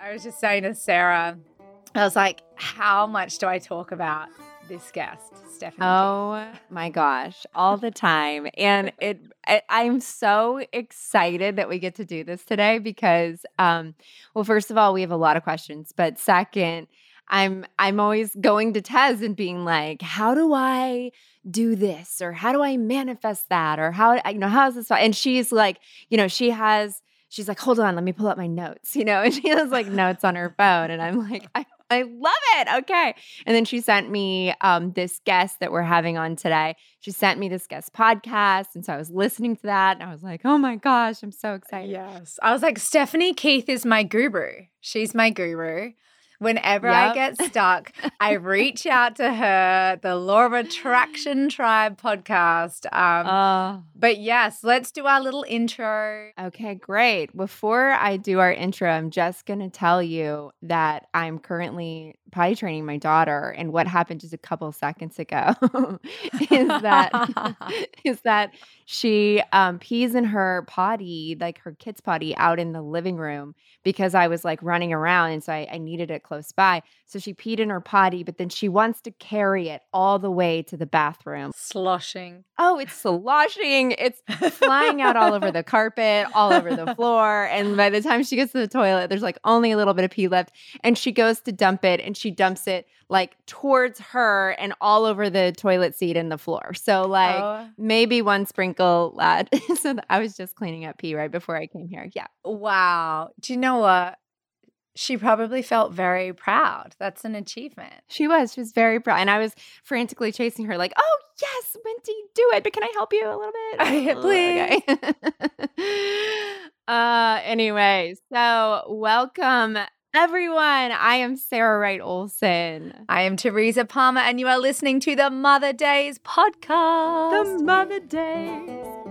I was just saying to Sarah, I was like, how much do I talk about this guest, Stephanie? Oh my gosh, all the time. And it I, I'm so excited that we get to do this today because um well first of all, we have a lot of questions, but second, I'm I'm always going to Tez and being like, how do I do this or how do I manifest that or how you know how is this and she's like, you know, she has she's like, hold on, let me pull up my notes, you know, and she has like notes on her phone. And I'm like, I, I love it. Okay. And then she sent me um, this guest that we're having on today. She sent me this guest podcast. And so I was listening to that and I was like, oh my gosh, I'm so excited. Yes. I was like, Stephanie Keith is my guru. She's my guru. Whenever yep. I get stuck, I reach out to her, the Law of Attraction Tribe podcast. Um, uh, but yes, let's do our little intro. Okay, great. Before I do our intro, I'm just going to tell you that I'm currently potty training my daughter and what happened just a couple seconds ago is that is that she um, pees in her potty like her kid's potty out in the living room because i was like running around and so I, I needed it close by so she peed in her potty but then she wants to carry it all the way to the bathroom sloshing oh it's sloshing it's flying out all over the carpet all over the floor and by the time she gets to the toilet there's like only a little bit of pee left and she goes to dump it and she dumps it like towards her and all over the toilet seat and the floor. So like oh. maybe one sprinkle lad. so I was just cleaning up pee right before I came here. Yeah. Wow. Do you know what? She probably felt very proud. That's an achievement. She was. She was very proud. And I was frantically chasing her, like, oh, yes, Minty, do it. But can I help you a little bit? Please. Okay. uh, anyway, so welcome everyone. I am Sarah Wright Olsen. I am Teresa Palmer, and you are listening to the Mother Daze podcast. The Mother Daze.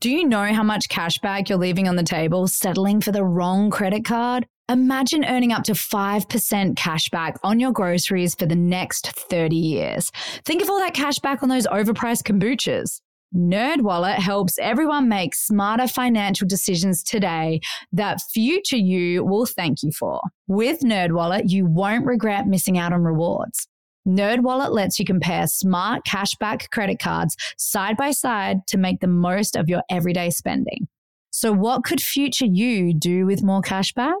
Do you know how much cash back you're leaving on the table settling for the wrong credit card? Imagine earning up to 5% cash back on your groceries for the next 30 years. Think of all that cash back on those overpriced kombuchas. NerdWallet helps everyone make smarter financial decisions today that future you will thank you for. With NerdWallet, you won't regret missing out on rewards. NerdWallet lets you compare smart cashback credit cards side by side to make the most of your everyday spending. So what could future you do with more cashback?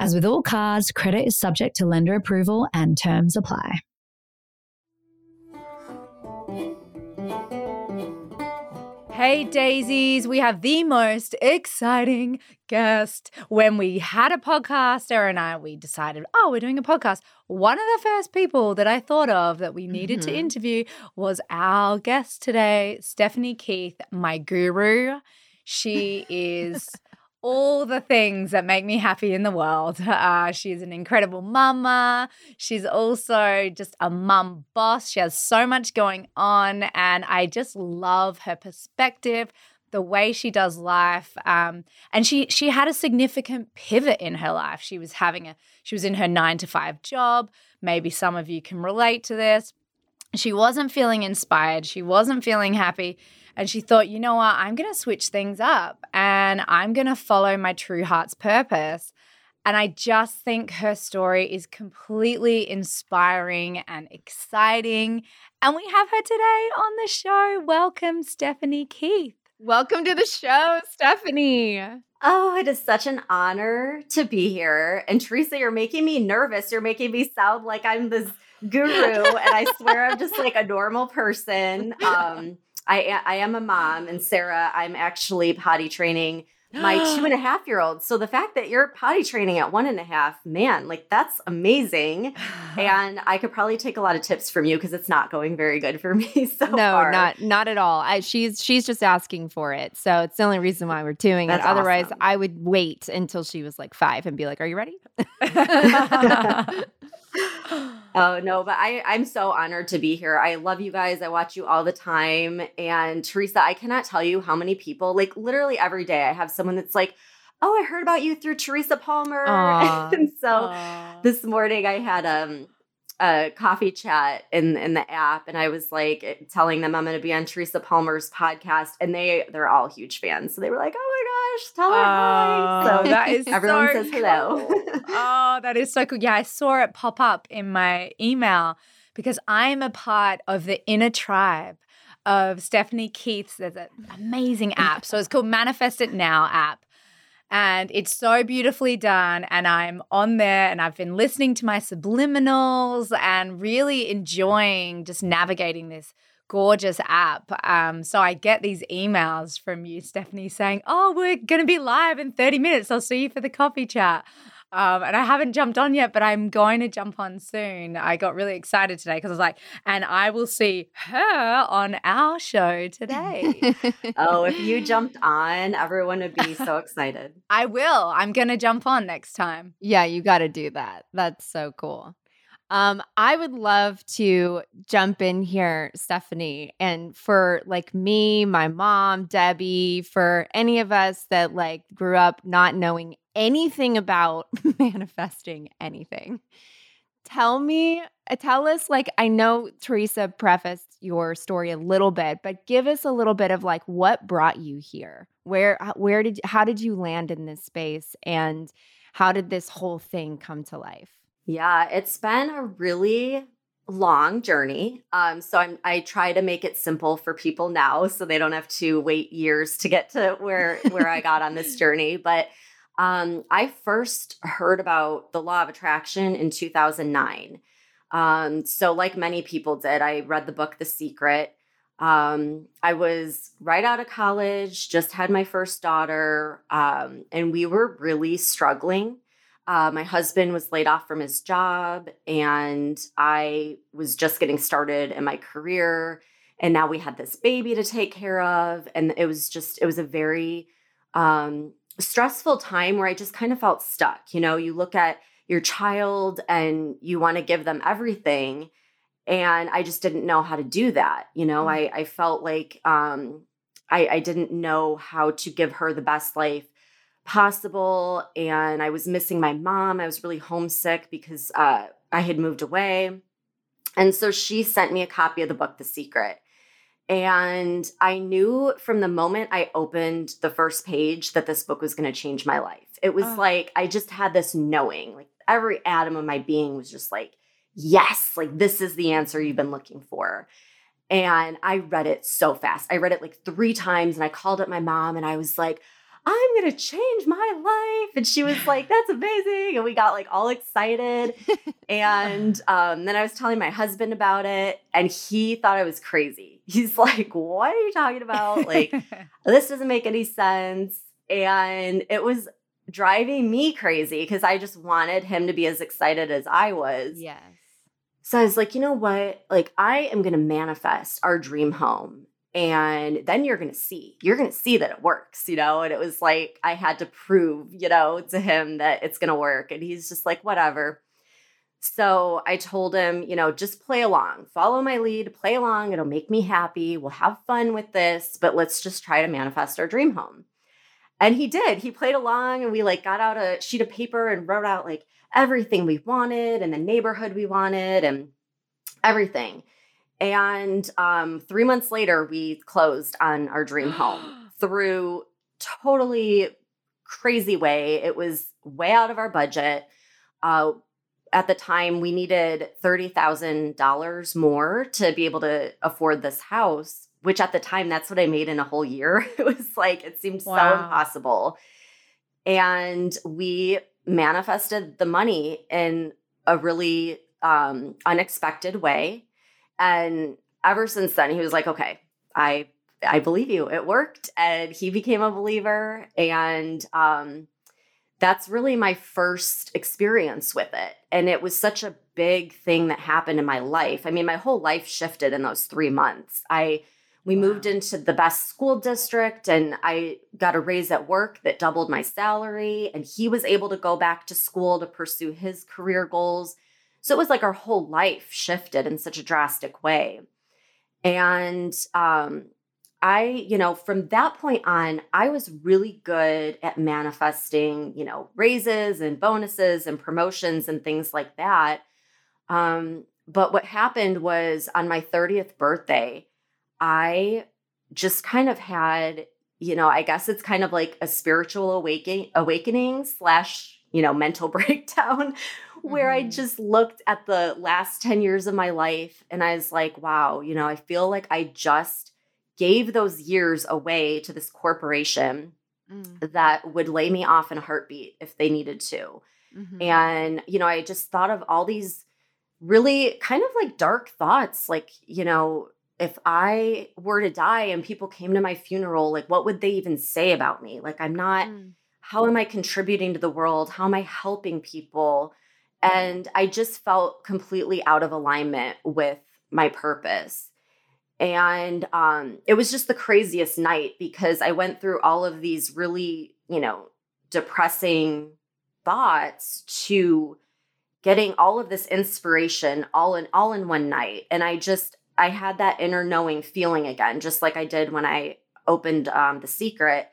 As with all cards, credit is subject to lender approval and terms apply. Hey daisies, we have the most exciting guest. When we had a podcast, Sarah and I, we decided, oh, we're doing a podcast. One of the first people that I thought of that we needed mm-hmm. to interview was our guest today, Stephanie Keith, my guru. She is all the things that make me happy in the world. Uh, she's an incredible mama. She's also just a mum boss. She has so much going on, and I just love her perspective, the way she does life. Um, and she she had a significant pivot in her life. She was having a she was in her nine to five job. Maybe some of you can relate to this. She wasn't feeling inspired. She wasn't feeling happy. And she thought, you know what? I'm going to switch things up and I'm going to follow my true heart's purpose. And I just think her story is completely inspiring and exciting. And we have her today on the show. Welcome, Stephanie Keith. Welcome to the show, Stephanie. Oh, it is such an honor to be here. And Teresa, you're making me nervous. You're making me sound like I'm this guru. and I swear I'm just like a normal person. Um, I, I am a mom, and Sarah, I'm actually potty training my two and a half year old. So the fact that you're potty training at one and a half, man, like that's amazing. and I could probably take a lot of tips from you because it's not going very good for me so no, far. not not at all. I, she's she's just asking for it, so it's the only reason why we're doing That's it. Otherwise, awesome. I would wait until she was like five and be like, "Are you ready?" Oh no, but I I'm so honored to be here. I love you guys. I watch you all the time. And Teresa, I cannot tell you how many people, like literally every day, I have someone that's like, "Oh, I heard about you through Teresa Palmer." And so this morning I had um a coffee chat in in the app and I was like telling them I'm going to be on Teresa Palmer's podcast and they they're all huge fans. So they were like, "Oh gosh, tell her hi." Oh, So that is everyone so says hello. cool. oh, that is so cool. Yeah, I saw it pop up in my email because I'm a part of the inner tribe of Stephanie Keith's. There's an amazing app. So it's called Manifest It Now app. And it's so beautifully done. And I'm on there and I've been listening to my subliminals and really enjoying just navigating this gorgeous app. Um, so I get these emails from you, Stephanie, saying, Oh, we're going to be live in 30 minutes. I'll see you for the coffee chat. Um, and I haven't jumped on yet, but I'm going to jump on soon. I got really excited today because I was like, and I will see her on our show today. oh, if you jumped on, everyone would be so excited. I will. I'm going to jump on next time. Yeah, you got to do that. That's so cool. Um, I would love to jump in here, Stephanie, and for like me, my mom, Debbie, for any of us that like grew up not knowing anything about manifesting anything. Tell me, uh, tell us, like, I know Teresa prefaced your story a little bit, but give us a little bit of like what brought you here. Where, where did, how did you land in this space, and how did this whole thing come to life? Yeah, it's been a really long journey. Um, so I'm I try to make it simple for people now so they don't have to wait years to get to where where I got on this journey. But um, I first heard about the law of attraction in 2009. Um, so like many people did, I read the book The Secret. Um, I was right out of college, just had my first daughter, um, and we were really struggling. Uh, my husband was laid off from his job, and I was just getting started in my career. And now we had this baby to take care of. And it was just, it was a very um, stressful time where I just kind of felt stuck. You know, you look at your child and you want to give them everything. And I just didn't know how to do that. You know, Mm. I, I felt like um, I, I didn't know how to give her the best life possible. And I was missing my mom. I was really homesick because uh, I had moved away. And so she sent me a copy of the book, The Secret. And I knew from the moment I opened the first page that this book was going to change my life. It was Oh. like, I just had this knowing, like every atom of my being was just like, yes, like this is the answer you've been looking for. And I read it so fast. I read it like three times and I called up my mom and I was like, I'm going to change my life. And she was like, that's amazing. And we got like all excited. and um, then I was telling my husband about it and he thought I was crazy. He's like, what are you talking about? Like, this doesn't make any sense. And it was driving me crazy because I just wanted him to be as excited as I was. Yes. So I was like, you know what? Like, I am going to manifest our dream home. And then you're going to see, you're going to see that it works, you know? And it was like, I had to prove, you know, to him that it's going to work. And he's just like, whatever. So I told him, you know, just play along, follow my lead, play along. It'll make me happy. We'll have fun with this, but let's just try to manifest our dream home. And he did. He played along and we like got out a sheet of paper and wrote out like everything we wanted and the neighborhood we wanted and everything. And um, three months later, we closed on our dream home through totally crazy way. It was way out of our budget. Uh, at the time, we needed $30,000 more to be able to afford this house, which at the time, that's what I made in a whole year. It was like, it seemed so impossible. And we manifested the money in a really um, unexpected way. And ever since then, he was like, okay, I I believe you. It worked. And he became a believer. And um, that's really my first experience with it. And it was such a big thing that happened in my life. I mean, my whole life shifted in those three months. I we wow. moved into the best school district and I got a raise at work that doubled my salary. And he was able to go back to school to pursue his career goals. So it was like our whole life shifted in such a drastic way. And um, I, you know, from that point on, I was really good at manifesting, you know, raises and bonuses and promotions and things like that. Um, but what happened was on my 30th birthday, I just kind of had, you know, I guess it's kind of like a spiritual awakening, awakening slash, you know, mental breakdown where mm-hmm. I just looked at the last 10 years of my life and I was like, wow, you know, I feel like I just gave those years away to this corporation mm. that would lay me off in a heartbeat if they needed to. Mm-hmm. And, you know, I just thought of all these really kind of like dark thoughts. Like, you know, if I were to die and people came to my funeral, like, what would they even say about me? Like, I'm not, mm. how am I contributing to the world? How am I helping people? And I just felt completely out of alignment with my purpose. And um, it was just the craziest night because I went through all of these really, you know, depressing thoughts to getting all of this inspiration all in all in one night. And I just I had that inner knowing feeling again, just like I did when I opened um, the secret,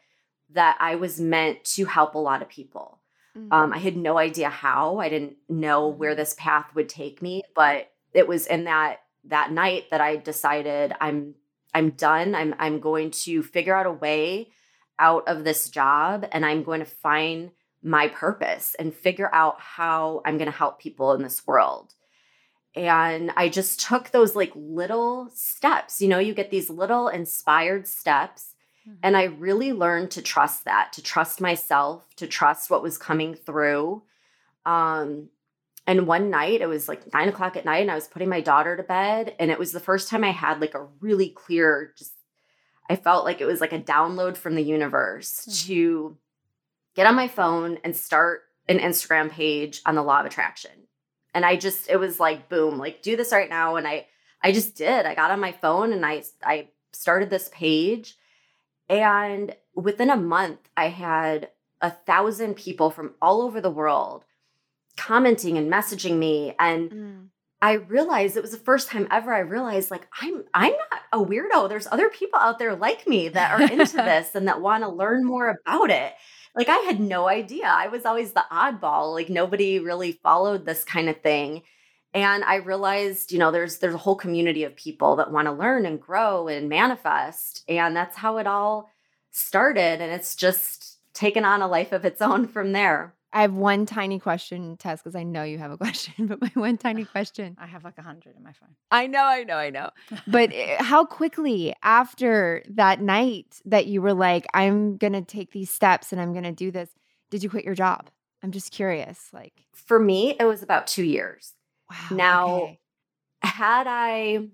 that I was meant to help a lot of people. Mm-hmm. Um, I had no idea how. I didn't know where mm-hmm. this path would take me, but it was in that that night that I decided I'm I'm done. I'm I'm going to figure out a way out of this job and I'm going to find my purpose and figure out how I'm going to help people in this world. And I just took those like little steps. You know, you get these little inspired steps. Mm-hmm. And I really learned to trust that, to trust myself, to trust what was coming through. Um, and one night, it was like nine o'clock at night, and I was putting my daughter to bed. And it was the first time I had like a really clear, just, I felt like it was like a download from the universe mm-hmm. to get on my phone and start an Instagram page on the law of attraction. And I just, it was like, boom, like do this right now. And I, I just did. I got on my phone and I, I started this page. And within a month, I had a thousand people from all over the world commenting and messaging me and mm. I realized it was the first time ever I realized like I'm I'm not a weirdo. There's other people out there like me that are into this and that want to learn more about it. Like I had no idea. I was always the oddball. Like nobody really followed this kind of thing. And I realized, you know, there's there's a whole community of people that want to learn and grow and manifest. And that's how it all started and it's just taken on a life of its own from there. I have one tiny question, Tess, because I know you have a question, but my one tiny question. I have like a hundred in my phone. I know, I know, I know. but eh, how quickly after that night that you were like, I'm going to take these steps and I'm going to do this, did you quit your job? I'm just curious. Like, for me, it was about two years. Wow. Now, okay. had I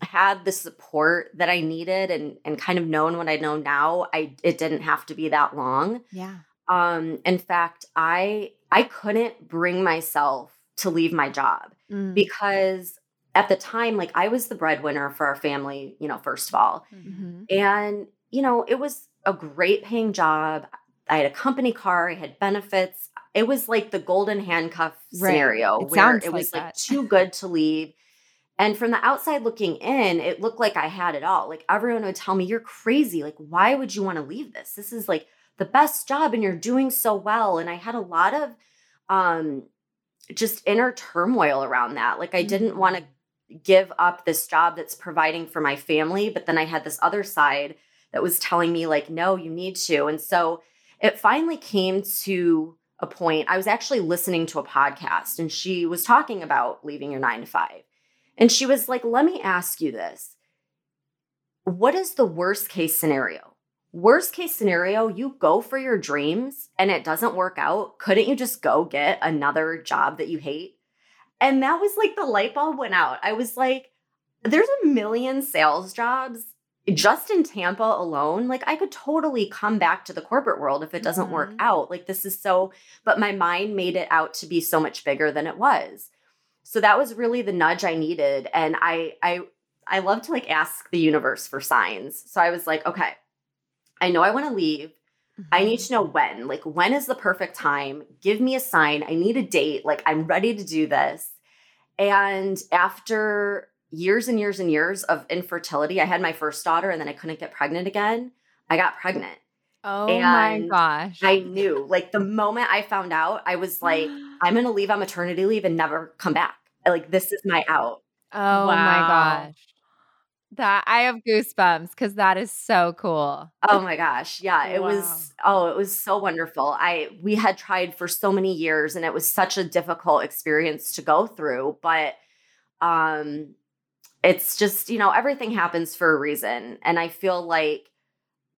had the support that I needed and and kind of known what I know now, I it didn't have to be that long. Yeah. Um, in fact, I I couldn't bring myself to leave my job mm. because at the time, like I was the breadwinner for our family, you know, first of all. Mm-hmm. And, you know, it was a great paying job. I had a company car, I had benefits. It was like the golden handcuff right. scenario it where it was like, like too good to leave. And from the outside looking in, it looked like I had it all. Like everyone would tell me, You're crazy. Like, why would you want to leave this? This is like the best job and you're doing so well. And I had a lot of um just inner turmoil around that. Like I didn't mm-hmm. want to give up this job that's providing for my family, but then I had this other side that was telling me like no, you need to. And so it finally came to a point. I was actually listening to a podcast and she was talking about leaving your 9 to 5. And she was like, "Let me ask you this. What is the worst case scenario? Worst case scenario, you go for your dreams and it doesn't work out. Couldn't you just go get another job that you hate? And that was like the light bulb went out. I was like, there's a million sales jobs just in Tampa alone, like I could totally come back to the corporate world if it doesn't Mm-hmm. work out. Like this is so, but my mind made it out to be so much bigger than it was. So that was really the nudge I needed. And I, I, I love to like ask the universe for signs. So I was like, okay, I know I want to leave. I need Mm-hmm. to know when. Like, when is the perfect time? Give me a sign. I need a date. Like, I'm ready to do this. And after years and years and years of infertility, I had my first daughter and then I couldn't get pregnant again. I got pregnant. Oh my gosh. I knew, like, the moment I found out, I was like, I'm going to leave on maternity leave and never come back. Like, this is my out. oh my gosh. That I have goosebumps because that is so cool. Oh my gosh. Yeah, it Wow. was oh, it was so wonderful. I we had tried for so many years and it was such a difficult experience to go through, but um it's just, you know, everything happens for a reason and I feel like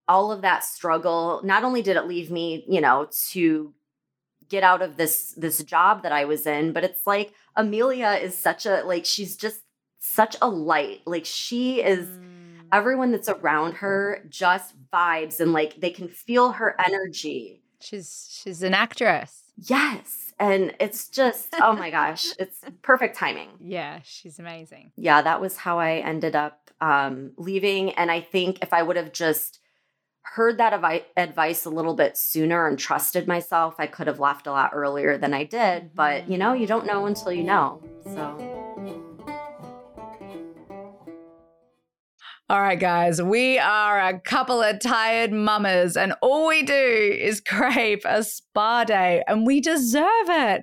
all of that struggle not only did it leave me, you know, to get out of this this job that I was in, but it's like Amelia is such a like she's just such a light. Like she is Mm. everyone that's around her just vibes and like they can feel her energy. She's she's an actress. Yes. And it's just, oh my gosh, it's perfect timing. Yeah, she's amazing. Yeah, that was how I ended up um, leaving. And I think if I would have just heard that avi- advice a little bit sooner and trusted myself, I could have left a lot earlier than I did. But you know, you don't know until you know. So. All right, guys, we are a couple of tired mamas, and all we do is crave a spa day, and we deserve it.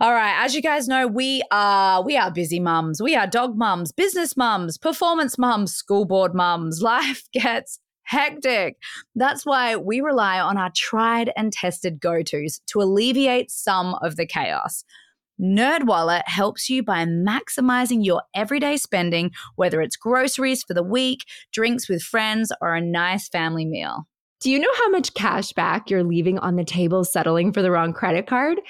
All right, as you guys know, we are we are busy mums. We are dog mums, business mums, performance mums, school board mums. Life gets hectic. That's why we rely on our tried and tested go-tos to alleviate some of the chaos. NerdWallet helps you by maximizing your everyday spending, whether it's groceries for the week, drinks with friends, or a nice family meal. Do you know how much cash back you're leaving on the table settling for the wrong credit card?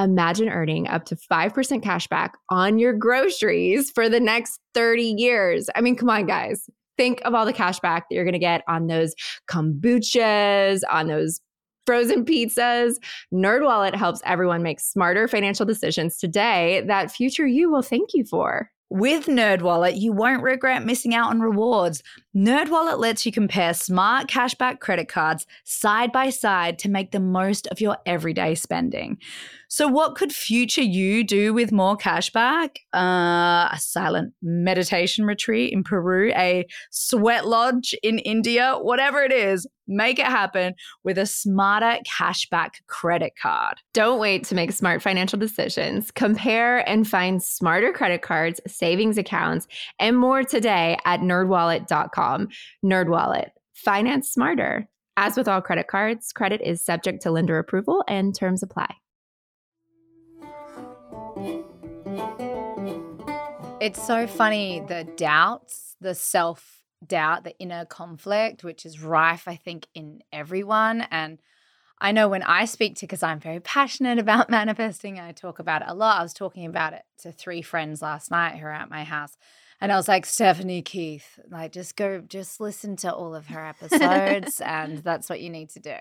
Imagine earning up to 5% cash back on your groceries for the next 30 years. I mean, come on, guys. Think of all the cash back that you're going to get on those kombuchas, on those frozen pizzas. NerdWallet helps everyone make smarter financial decisions today that future you will thank you for. With NerdWallet, you won't regret missing out on rewards. NerdWallet lets you compare smart cashback credit cards side by side to make the most of your everyday spending. So, what could future you do with more cashback? Uh, a silent meditation retreat in Peru, a sweat lodge in India, whatever it is, make it happen with a smarter cashback credit card. Don't wait to make smart financial decisions. Compare and find smarter credit cards, savings accounts, and more today at nerdwallet.com. Nerdwallet, finance smarter. As with all credit cards, credit is subject to lender approval and terms apply. It's so funny the doubts, the self doubt, the inner conflict, which is rife, I think, in everyone. And I know when I speak to, because I'm very passionate about manifesting, I talk about it a lot. I was talking about it to three friends last night who are at my house. And I was like, Stephanie Keith, like, just go, just listen to all of her episodes, and that's what you need to do.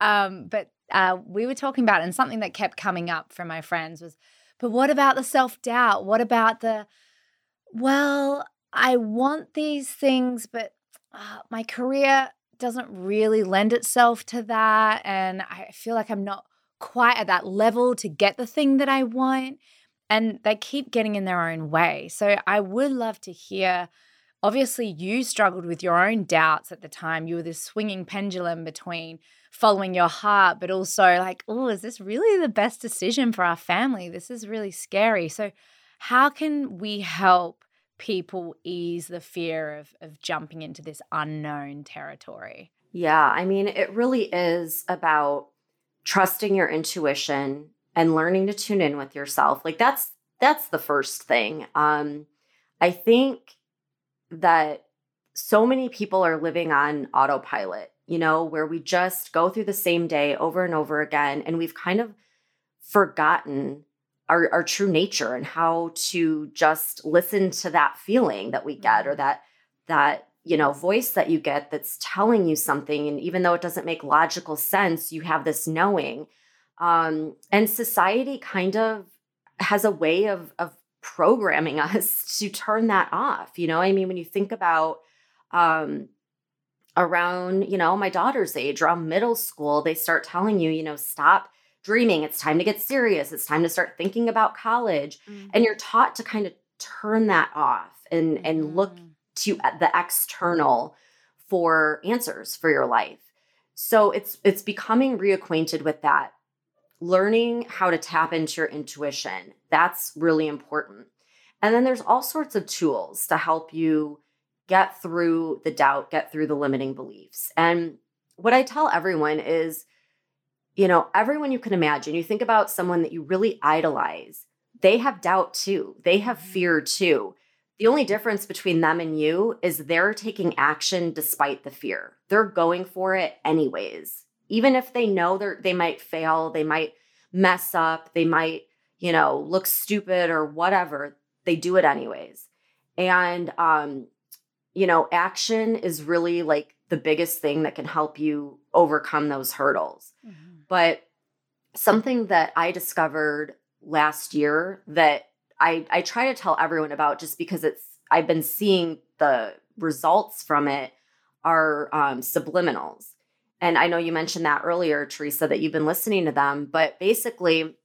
Um, but uh, we were talking about, and something that kept coming up from my friends was, but what about the self doubt? What about the, well, I want these things, but uh, my career doesn't really lend itself to that. And I feel like I'm not quite at that level to get the thing that I want. And they keep getting in their own way. So I would love to hear. Obviously, you struggled with your own doubts at the time. You were this swinging pendulum between following your heart, but also like, oh, is this really the best decision for our family? This is really scary. So, how can we help people ease the fear of, of jumping into this unknown territory? Yeah, I mean, it really is about trusting your intuition and learning to tune in with yourself. Like that's that's the first thing. Um I think that so many people are living on autopilot, you know, where we just go through the same day over and over again and we've kind of forgotten our, our true nature and how to just listen to that feeling that we get or mm-hmm. that that you know voice that you get that's telling you something. And even though it doesn't make logical sense you have this knowing. Um, and society kind of has a way of of programming us to turn that off you know? I mean when you think about um, around you know my daughter's age around middle school they start telling you you know stop dreaming. It's time to get serious. It's time to start thinking about college. Mm-hmm. And you're taught to kind of turn that off and mm-hmm. and look mm-hmm. to the external for answers for your life. So it's it's becoming reacquainted with that. Learning how to tap into your intuition. That's really important. And then there's all sorts of tools to help you get through the doubt, get through the limiting beliefs. And what I tell everyone is you know, everyone you can imagine, you think about someone that you really idolize, they have doubt too, they have mm-hmm. fear too. The only difference between them and you is they're taking action despite the fear. They're going for it anyways. Even if they know they they might fail, they might mess up, they might, you know, look stupid or whatever, they do it anyways. And um you know, action is really like the biggest thing that can help you overcome those hurdles. Mm-hmm. But something that I discovered last year that I I try to tell everyone about just because it's I've been seeing the results from it are um, subliminals. And I know you mentioned that earlier, Teresa, that you've been listening to them, but basically,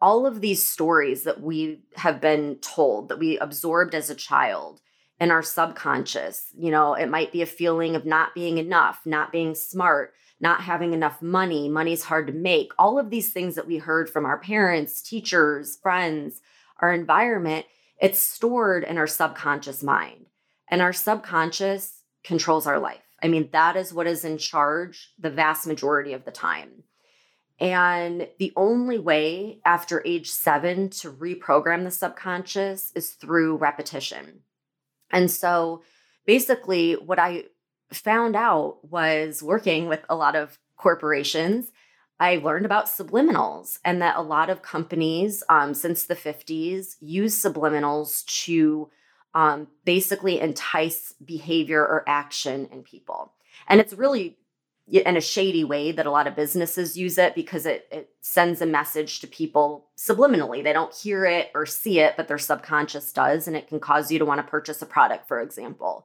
all of these stories that we have been told that we absorbed as a child in our subconscious, you know, it might be a feeling of not being enough, not being smart, not having enough money, money's hard to make, all of these things that we heard from our parents, teachers, friends, our environment, it's stored in our subconscious mind. And our subconscious controls our life. I mean, that is what is in charge the vast majority of the time. And the only way after age seven to reprogram the subconscious is through repetition. And so basically, what I found out was working with a lot of corporations. I learned about subliminals and that a lot of companies um, since the 50s use subliminals to um, basically entice behavior or action in people. And it's really in a shady way that a lot of businesses use it because it, it sends a message to people subliminally. They don't hear it or see it, but their subconscious does, and it can cause you to want to purchase a product, for example.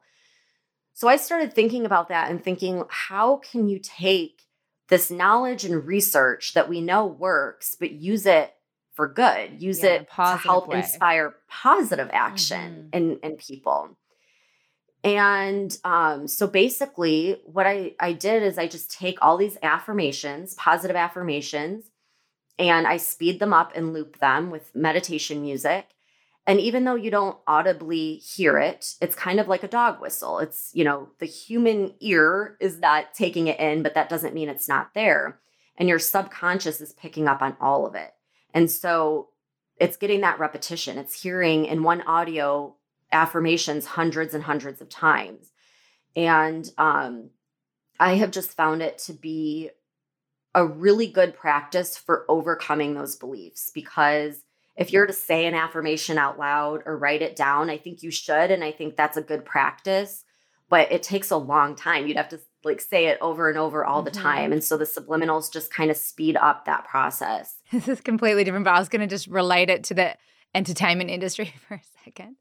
So I started thinking about that and thinking, how can you take this knowledge and research that we know works, but use it for good. Use Yeah, it to help way. inspire positive action Mhm. in, in people. And um, so basically, what I, I did is I just take all these affirmations, positive affirmations, and I speed them up and loop them with meditation music. And even though you don't audibly hear it, it's kind of like a dog whistle. It's, you know, the human ear is not taking it in, but that doesn't mean it's not there. And your subconscious is picking up on all of it. And so it's getting that repetition. It's hearing in one audio affirmations hundreds and hundreds of times. And um, I have just found it to be a really good practice for overcoming those beliefs because if you're to say an affirmation out loud or write it down, I think you should. And I think that's a good practice, but it takes a long time. You'd have to like say it over and over all the Mhm. time. And so the subliminals just kind of speed up that process. This is completely different, but I was going to just relate it to the entertainment industry for a second.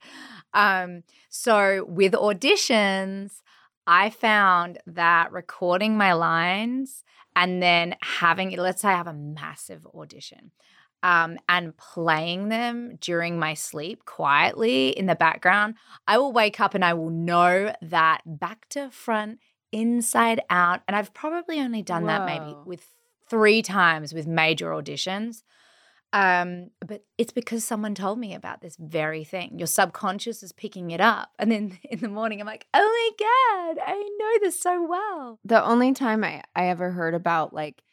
Um, so with auditions, I found that recording my lines and then having, let's say I have a massive audition. Um, and playing them during my sleep quietly in the background, I will wake up and I will know that back to front, inside out. And I've probably only done that maybe with three times with major auditions. Um, but it's because someone told me about this very thing. Your subconscious is picking it up. And then in the morning, I'm like, oh my God, I know this so well. The only time I, I ever heard about like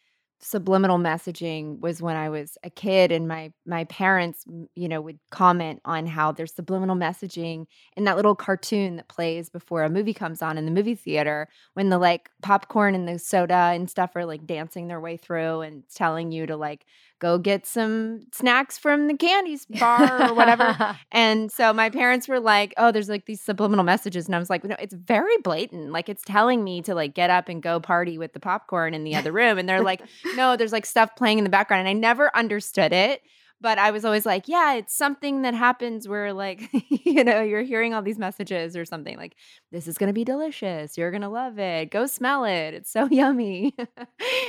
subliminal messaging was when I was a kid and my my parents you know would comment on how there's subliminal messaging in that little cartoon that plays before a movie comes on in the movie theater when the like popcorn and the soda and stuff are like dancing their way through and telling you to like go get some snacks from the candy bar or whatever and so my parents were like, "Oh, there's like these subliminal messages," and I was like, "No, it's very blatant. Like it's telling me to like get up and go party with the popcorn in the other room." And they're like, "No, there's like stuff playing in the background," and I never understood it. But I was always like, "Yeah, it's something that happens where like you know you're hearing all these messages or something like this is gonna be delicious. You're gonna love it. Go smell it. It's so yummy."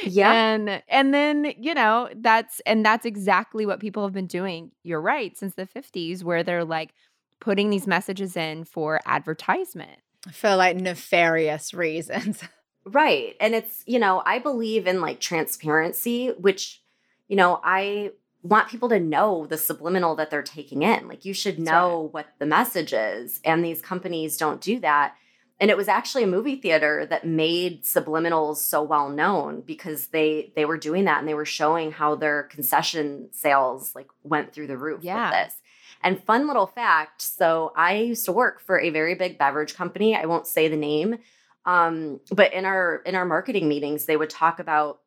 Yeah. and and then you know that's and that's exactly what people have been doing you're right since the 50s where they're like putting these messages in for advertisement For like nefarious reasons. Right. And it's, you know, I believe in like transparency, which, you know, I want people to know the subliminal that they're taking in. Like you should know what the message is. And these companies don't do that. And it was actually a movie theater that made subliminals so well known because they they were doing that and they were showing how their concession sales like went through the roof Yeah. with this. And fun little fact, so I used to work for a very big beverage company. I won't say the name, um, but in our in our marketing meetings, they would talk about,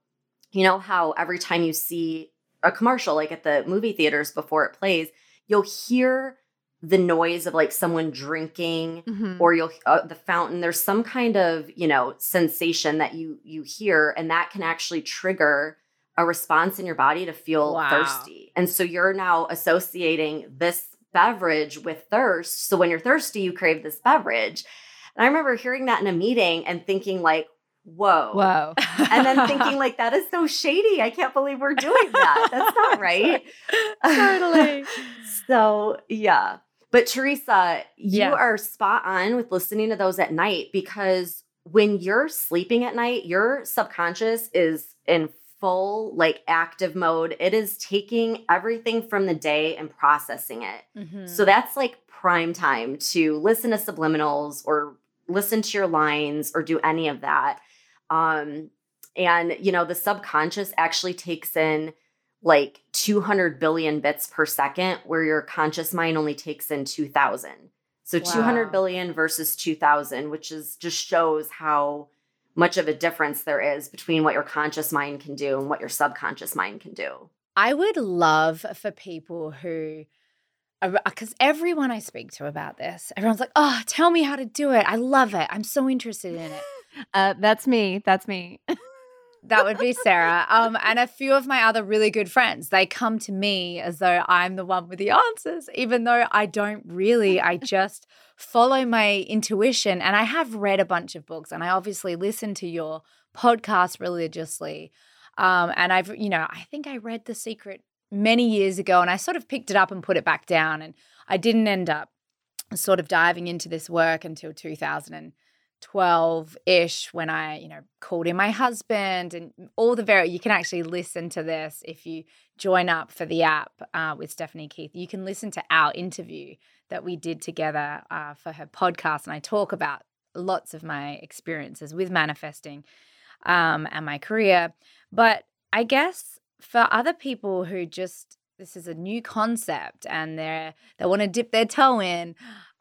you know, how every time you see a commercial, like at the movie theaters before it plays, you'll hear the noise of like someone drinking Mm-hmm. or you'll uh, the fountain there's some kind of you know sensation that you you hear and that can actually trigger a response in your body to feel Wow. thirsty and so you're now associating this beverage with thirst so when you're thirsty you crave this beverage and i remember hearing that in a meeting and thinking like whoa whoa and then thinking like that is so shady i can't believe we're doing that that's not right Totally. so yeah. But Teresa, you Yes. are spot on with listening to those at night because when you're sleeping at night, your subconscious is in full like active mode. It is taking everything from the day and processing it. Mhm. So that's like prime time to listen to subliminals or listen to your lines or do any of that. Um, and you know, the subconscious actually takes in like 200 billion bits per second, where your conscious mind only takes in 2000. So 200 Wow. billion versus 2000, which is just shows how much of a difference there is between what your conscious mind can do and what your subconscious mind can do. I would love for people who, because everyone I speak to about this, everyone's like, oh, tell me how to do it. I love it. I'm so interested in it. Uh, that's me that's me That would be Sarah. Um, and a few of my other really good friends, they come to me as though I'm the one with the answers, even though I don't really. I just follow my intuition. And I have read a bunch of books and I obviously listen to your podcast religiously. Um, and I've, you know, I think I read The Secret many years ago and I sort of picked it up and put it back down. And I didn't end up sort of diving into this work until 2012 ish when I, you know, called in my husband and all the very, you can actually listen to this if you join up for the app uh, with Stephanie Keith. You can listen to our interview that we did together uh, for her podcast. And I talk about lots of my experiences with manifesting um, and my career. But I guess for other people who just this is a new concept and they're they want to dip their toe in,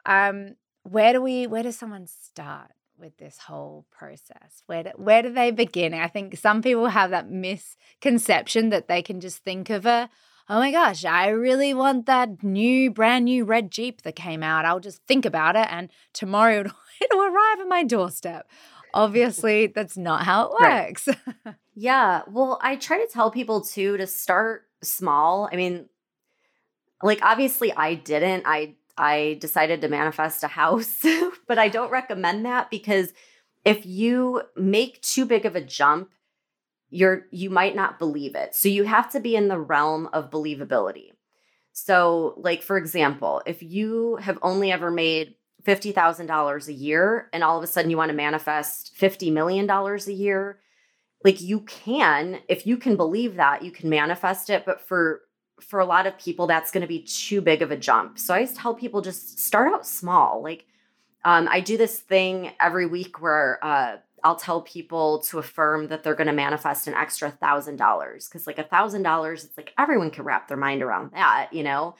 um, where do we where does someone start with this whole process? Where do, where do they begin? I think some people have that misconception that they can just think of a oh my gosh, I really want that new, brand new red Jeep that came out. I'll just think about it and tomorrow it'll, it'll arrive at my doorstep. Obviously, that's not how it works. Right. yeah. Well, I try to tell people too to start small. I mean, like obviously I didn't. I I decided to manifest a house, but I don't recommend that because if you make too big of a jump, you're you might not believe it. So you have to be in the realm of believability. So, like for example, if you have only ever made $50,000 a year and all of a sudden you want to manifest $50 million a year, like you can, if you can believe that, you can manifest it, but for for a lot of people that's going to be too big of a jump. So I tell people just start out small. Like um, I do this thing every week where uh, I'll tell people to affirm that they're going to manifest an extra thousand dollars because like a thousand dollars, it's like everyone can wrap their mind around that, you know.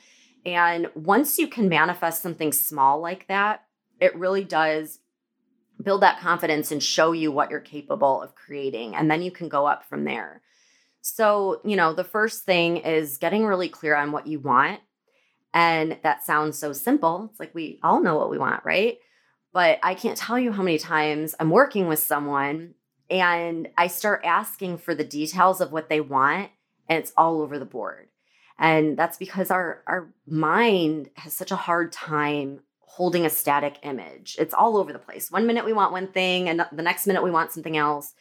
And once you can manifest something small like that, it really does build that confidence and show you what you're capable of creating. And then you can go up from there. So, you know, the first thing is getting really clear on what you want. And that sounds so simple. It's like we all know what we want, right? But I can't tell you how many times I'm working with someone and I start asking for the details of what they want, and it's all over the board. And that's because our our mind has such a hard time holding a static image. It's all over the place. One minute we want one thing, and the next minute we want something else.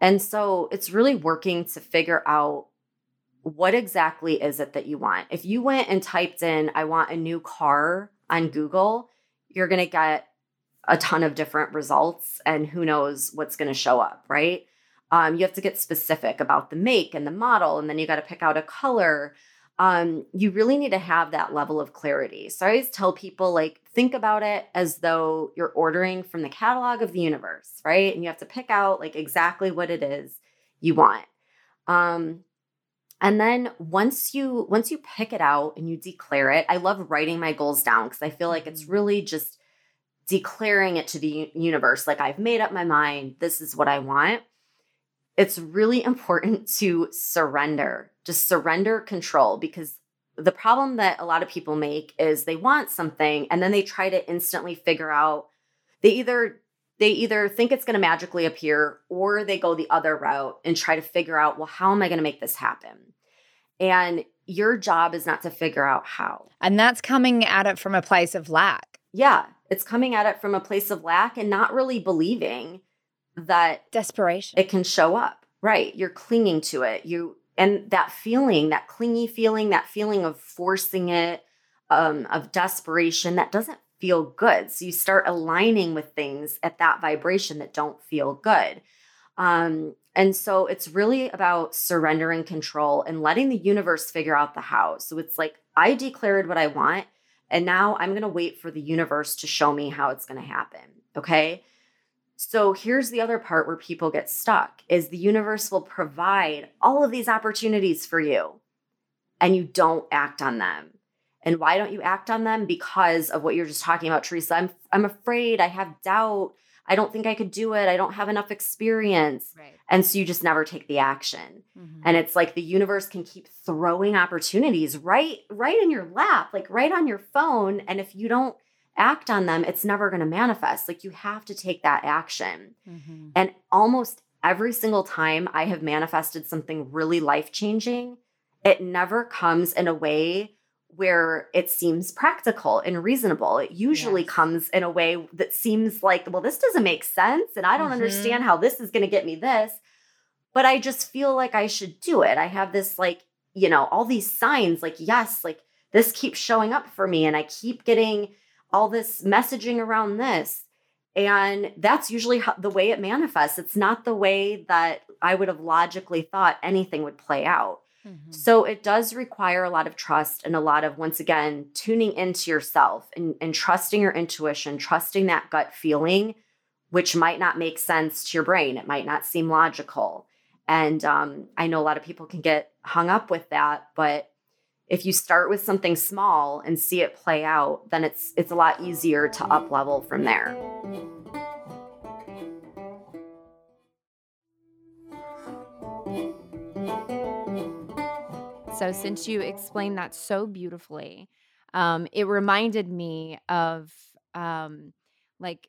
And so it's really working to figure out what exactly is it that you want. If you went and typed in, I want a new car on Google, you're going to get a ton of different results, and who knows what's going to show up, right? Um, you have to get specific about the make and the model, and then you got to pick out a color um, you really need to have that level of clarity. So I always tell people, like, think about it as though you're ordering from the catalog of the universe, right? And you have to pick out like exactly what it is you want. Um, and then once you once you pick it out and you declare it, I love writing my goals down because I feel like it's mm-hmm. really just declaring it to the universe. Like I've made up my mind. This is what I want it's really important to surrender, just surrender control because the problem that a lot of people make is they want something and then they try to instantly figure out they either they either think it's going to magically appear or they go the other route and try to figure out well how am i going to make this happen? And your job is not to figure out how. And that's coming at it from a place of lack. Yeah it's coming at it from a place of lack and not really believing that desperation. it can show up. Right you're clinging to it. You and that feeling that clingy feeling that feeling of forcing it um, of desperation that doesn't feel good. So you start aligning with things at that vibration that don't feel good. Um, and so it's really about surrendering control and letting the universe figure out the how. So it's like i declared what i want and now i'm going to wait for the universe to show me how it's going to happen okay so here's the other part where people get stuck is the universe will provide all of these opportunities for you and you don't act on them. And why don't you act on them? Because of what you're just talking about, Teresa. I'm I'm afraid, I have doubt, I don't think I could do it, I don't have enough experience. Right. And so you just never take the action. Mm-hmm. And it's like the universe can keep throwing opportunities right right in your lap, like right on your phone. And if you don't act on them, it's never going to manifest. Like you have to take that action. Mm-hmm. And almost every single time I have manifested something really life changing, it never comes in a way where it seems practical and reasonable. It usually yes. comes in a way that seems like, well, this doesn't make sense. And I don't mm-hmm. understand how this is going to get me this. But I just feel like I should do it. I have this like you know, all these signs like, yes, like this keeps showing up for me and I keep getting all this messaging around this. And that's usually how, the way it manifests. It's not the way that I would have logically thought anything would play out. Mm-hmm. So it does require a lot of trust and a lot of, once again, tuning into yourself and, and trusting your intuition, trusting that gut feeling, which might not make sense to your brain. It might not seem logical. And um, I know a lot of people can get hung up with that, but if you start with something small and see it play out, then it's it's a lot easier to up level from there. So since you explained that so beautifully, um, it reminded me of um, like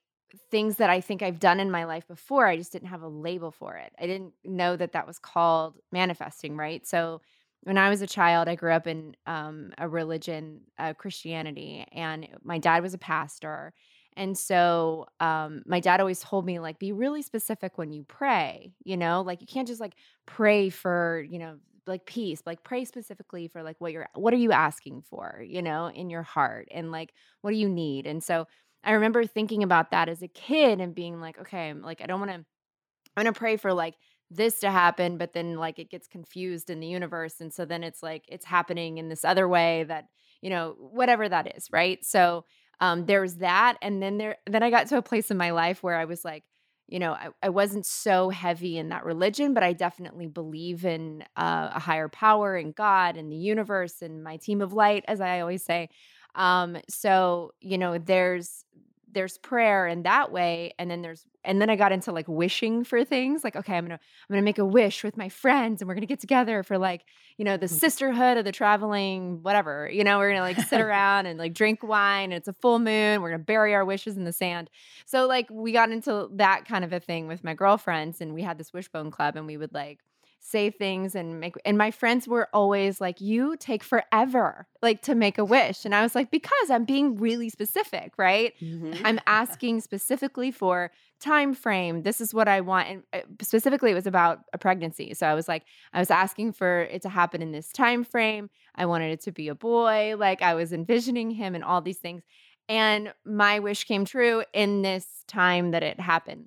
things that I think I've done in my life before. I just didn't have a label for it. I didn't know that that was called manifesting, right? So when I was a child, I grew up in um, a religion, uh, Christianity, and my dad was a pastor. And so um, my dad always told me, like, be really specific when you pray, you know, like you can't just like pray for, you know, like peace, like pray specifically for like what you're, what are you asking for, you know, in your heart and like what do you need? And so I remember thinking about that as a kid and being like, okay, I'm like I don't want to, I'm going to pray for like this to happen but then like it gets confused in the universe and so then it's like it's happening in this other way that you know whatever that is right? So um there's that and then there then i got to a place in my life where i was like you know i, I wasn't so heavy in that religion but i definitely believe in uh, a higher power and god and the universe and my team of light as i always say. Um so you know there's there's prayer in that way and then there's and then I got into like wishing for things like okay I'm going to I'm going to make a wish with my friends and we're going to get together for like you know the mm. sisterhood of the traveling whatever you know we're going to like sit around and like drink wine and it's a full moon we're going to bury our wishes in the sand so like we got into that kind of a thing with my girlfriends and we had this wishbone club and we would like say things and make and my friends were always like you take forever like to make a wish and i was like because i'm being really specific right mm-hmm. i'm asking specifically for time frame this is what i want and uh, specifically it was about a pregnancy so i was like i was asking for it to happen in this time frame i wanted it to be a boy like i was envisioning him and all these things and my wish came true in this time that it happened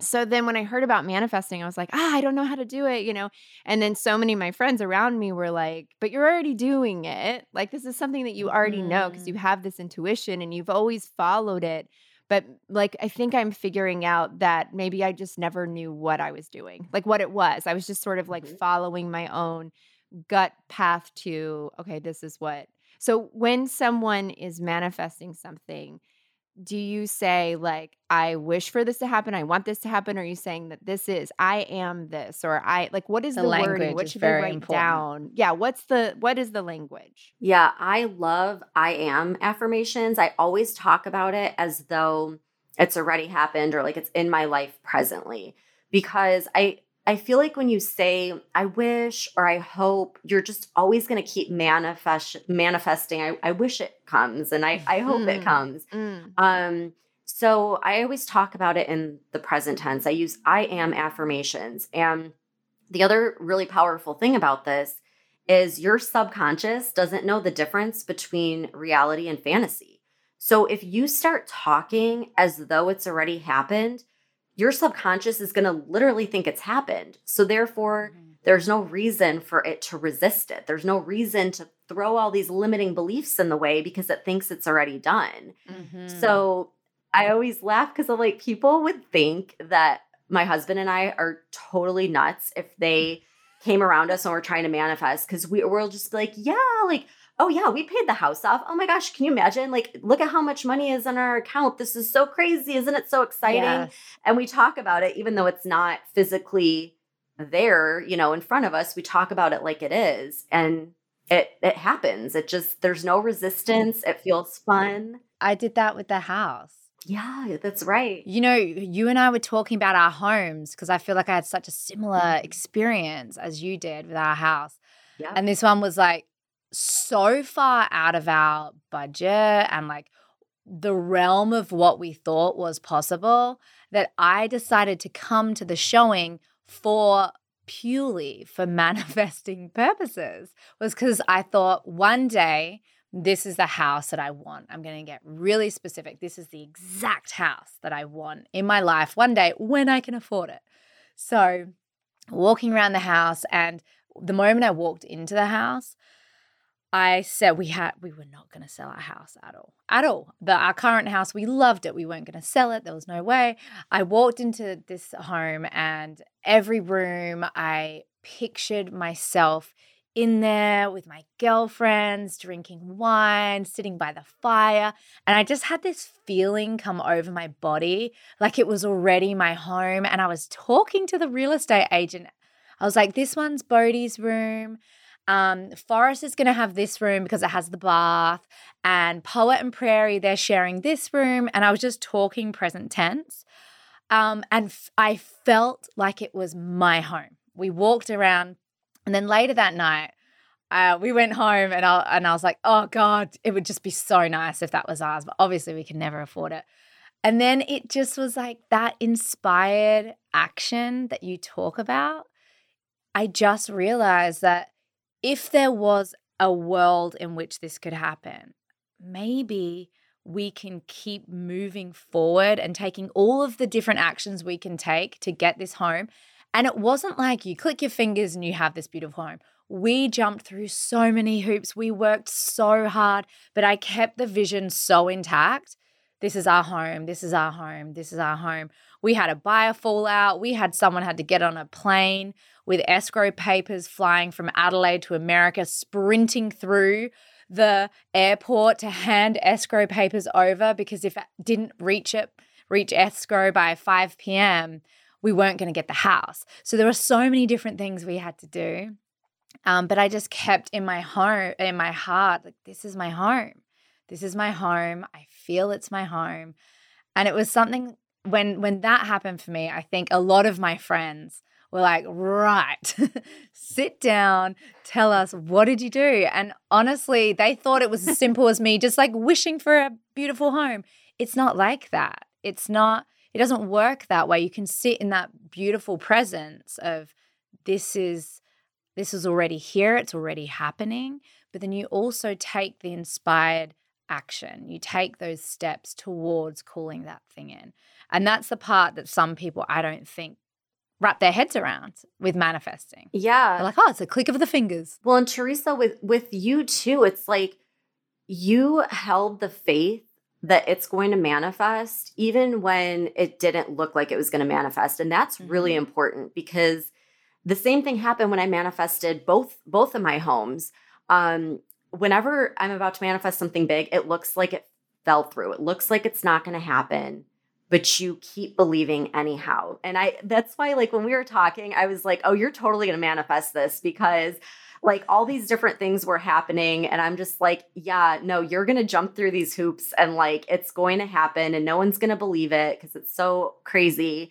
so then when I heard about manifesting, I was like, ah, I don't know how to do it, you know? And then so many of my friends around me were like, but you're already doing it. Like, this is something that you already mm-hmm. know because you have this intuition and you've always followed it. But like, I think I'm figuring out that maybe I just never knew what I was doing, like what it was. I was just sort of like mm-hmm. following my own gut path to, okay, this is what. So when someone is manifesting something, do you say like i wish for this to happen i want this to happen or are you saying that this is i am this or i like what is the, the wording? what should we write important. down? Yeah what's the what is the language? Yeah i love i am affirmations i always talk about it as though it's already happened or like it's in my life presently because i I feel like when you say I wish or I hope, you're just always going to keep manifest manifesting. I, I wish it comes and I, I hope mm. it comes. Mm. Um, so I always talk about it in the present tense. I use I am affirmations. And the other really powerful thing about this is your subconscious doesn't know the difference between reality and fantasy. So if you start talking as though it's already happened, your subconscious is going to literally think it's happened. So therefore, mm-hmm. there's no reason for it to resist it. There's no reason to throw all these limiting beliefs in the way because it thinks it's already done. Mm-hmm. So I always laugh because I'm like, people would think that my husband and I are totally nuts if they came around us and we're trying to manifest because we, we'll just be like, yeah, like oh yeah, we paid the house off. Oh my gosh, can you imagine? Like, look at how much money is on our account. This is so crazy. Isn't it so exciting? Yes. And we talk about it, even though it's not physically there, you know, in front of us. We talk about it like it is. And it it happens. It just there's no resistance. It feels fun. I did that with the house. Yeah, that's right. You know, you and I were talking about our homes because I feel like I had such a similar mm-hmm. experience as you did with our house. Yeah. And this one was like, so far out of our budget and like the realm of what we thought was possible that I decided to come to the showing for purely for manifesting purposes was because I thought one day this is the house that I want. I'm going to get really specific. This is the exact house that I want in my life one day when I can afford it. So, walking around the house, and the moment I walked into the house, I said we had we were not going to sell our house at all. At all. The our current house, we loved it. We weren't going to sell it. There was no way. I walked into this home and every room I pictured myself in there with my girlfriends, drinking wine, sitting by the fire. And I just had this feeling come over my body like it was already my home. And I was talking to the real estate agent. I was like, this one's Bodhi's room. Um, Forest is going to have this room because it has the bath, and Poet and Prairie, they're sharing this room. And I was just talking present tense. Um, and f- I felt like it was my home. We walked around, and then later that night, uh, we went home, and I and I was like, "Oh God, it would just be so nice if that was ours." But obviously, we can never afford it. And then it just was like that inspired action that you talk about. I just realized that if there was a world in which this could happen, maybe we can keep moving forward and taking all of the different actions we can take to get this home. And it wasn't like you click your fingers and you have this beautiful home. We jumped through so many hoops. We worked so hard, but I kept the vision so intact. This is our home. This is our home. This is our home. We had a buyer fallout. We had someone had to get on a plane with escrow papers flying from Adelaide to America, sprinting through the airport to hand escrow papers over because if it didn't reach it, reach escrow by 5 p.m., we weren't going to get the house. So there were so many different things we had to do. Um, but I just kept in my home, in my heart, like, this is my home. This is my home. I feel it's my home. And it was something when when that happened for me, I think a lot of my friends were like, right, sit down, tell us, what did you do? And honestly, they thought it was as simple as me just like wishing for a beautiful home. It's not like that. It's not, it doesn't work that way. You can sit in that beautiful presence of this is this is already here, it's already happening. But then you also take the inspired action. You take those steps towards calling that thing in. And that's the part that some people I don't think wrap their heads around with manifesting. Yeah. They're like, oh, it's a click of the fingers. Well, and Teresa, with with you too, it's like you held the faith that it's going to manifest even when it didn't look like it was going to manifest. And that's mm-hmm. really important because the same thing happened when I manifested both both of my homes. Um, whenever I'm about to manifest something big, it looks like it fell through. It looks like it's not going to happen but you keep believing anyhow. And I that's why like when we were talking, I was like, "Oh, you're totally going to manifest this because like all these different things were happening and I'm just like, yeah, no, you're going to jump through these hoops and like it's going to happen and no one's going to believe it because it's so crazy."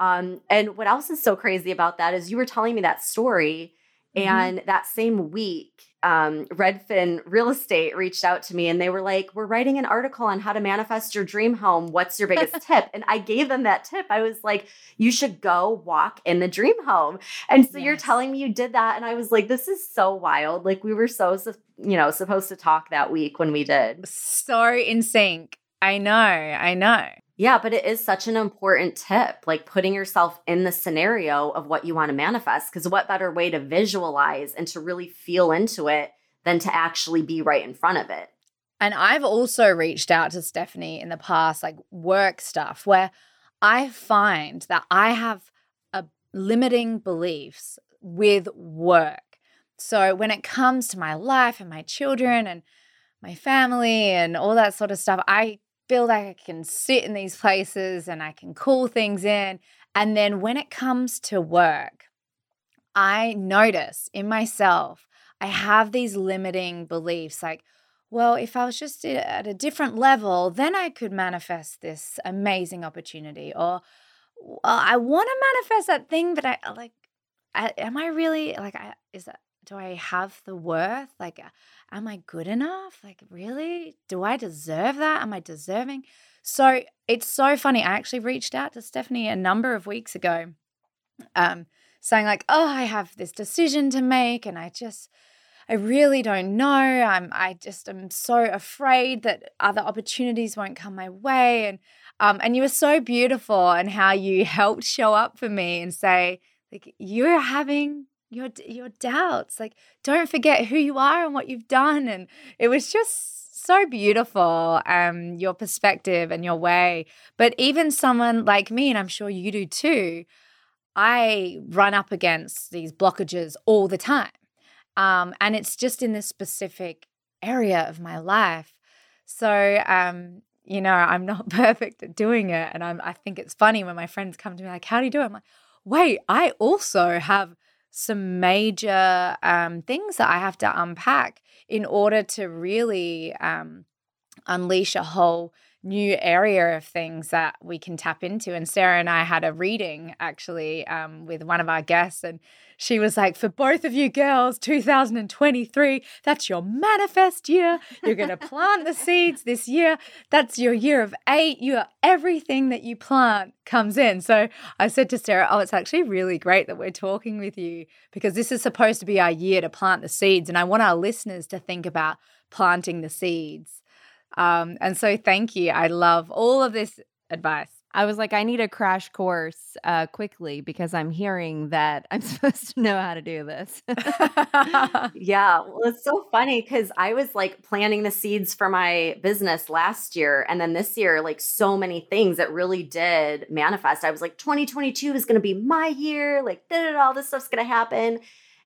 Um and what else is so crazy about that is you were telling me that story mm-hmm. and that same week um, Redfin Real Estate reached out to me and they were like, We're writing an article on how to manifest your dream home. What's your biggest tip? And I gave them that tip. I was like, You should go walk in the dream home. And so yes. you're telling me you did that. And I was like, This is so wild. Like, we were so, you know, supposed to talk that week when we did. So in sync. I know. I know. Yeah, but it is such an important tip, like putting yourself in the scenario of what you want to manifest. Because what better way to visualize and to really feel into it than to actually be right in front of it? And I've also reached out to Stephanie in the past, like work stuff, where I find that I have a limiting beliefs with work. So when it comes to my life and my children and my family and all that sort of stuff, I feel like I can sit in these places and I can call things in. And then when it comes to work, I notice in myself, I have these limiting beliefs like, well, if I was just at a different level, then I could manifest this amazing opportunity. Or well, I want to manifest that thing, but I like, I, am I really like, I, is that, do I have the worth? Like, am I good enough? Like, really? Do I deserve that? Am I deserving? So it's so funny. I actually reached out to Stephanie a number of weeks ago. Um, saying like, "Oh, I have this decision to make and I just I really don't know. I'm I just am so afraid that other opportunities won't come my way and um and you were so beautiful and how you helped show up for me and say like you're having your your doubts. Like don't forget who you are and what you've done and it was just so beautiful um your perspective and your way. But even someone like me and I'm sure you do too, I run up against these blockages all the time. Um, and it's just in this specific area of my life. So, um, you know, I'm not perfect at doing it. And I'm, I think it's funny when my friends come to me like, how do you do it? I'm like, wait, I also have some major um, things that I have to unpack in order to really um, unleash a whole new area of things that we can tap into. And Sarah and I had a reading actually um, with one of our guests, and she was like, For both of you girls, 2023, that's your manifest year. You're going to plant the seeds this year. That's your year of eight. You are everything that you plant comes in. So I said to Sarah, Oh, it's actually really great that we're talking with you because this is supposed to be our year to plant the seeds. And I want our listeners to think about planting the seeds. Um, and so, thank you. I love all of this advice. I was like, I need a crash course uh, quickly because I'm hearing that I'm supposed to know how to do this. yeah. Well, it's so funny because I was like planting the seeds for my business last year. And then this year, like so many things that really did manifest. I was like, 2022 is going to be my year. Like, all this stuff's going to happen.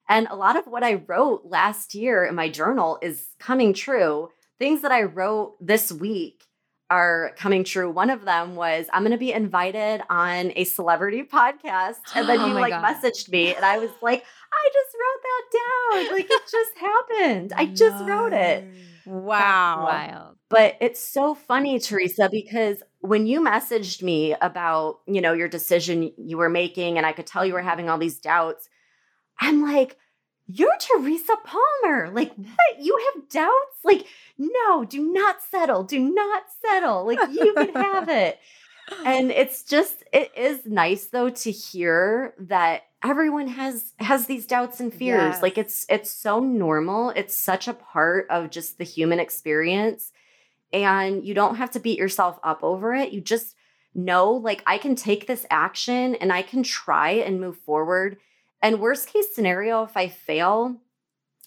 And a lot of what I wrote last year in my journal is coming true things that I wrote this week are coming true. One of them was I'm going to be invited on a celebrity podcast. And then oh you like God. messaged me and I was like, I just wrote that down. Like it just happened. I just no. wrote it. Wow. Wild. But it's so funny, Teresa, because when you messaged me about, you know, your decision you were making and I could tell you were having all these doubts, I'm like, you're Teresa Palmer. Like, what? You have doubts? Like, no, do not settle. Do not settle. Like, you can have it. And it's just, it is nice though to hear that everyone has has these doubts and fears yes. like it's it's so normal it's such a part of just the human experience and you don't have to beat yourself up over it you just know like i can take this action and i can try and move forward and worst case scenario, if I fail,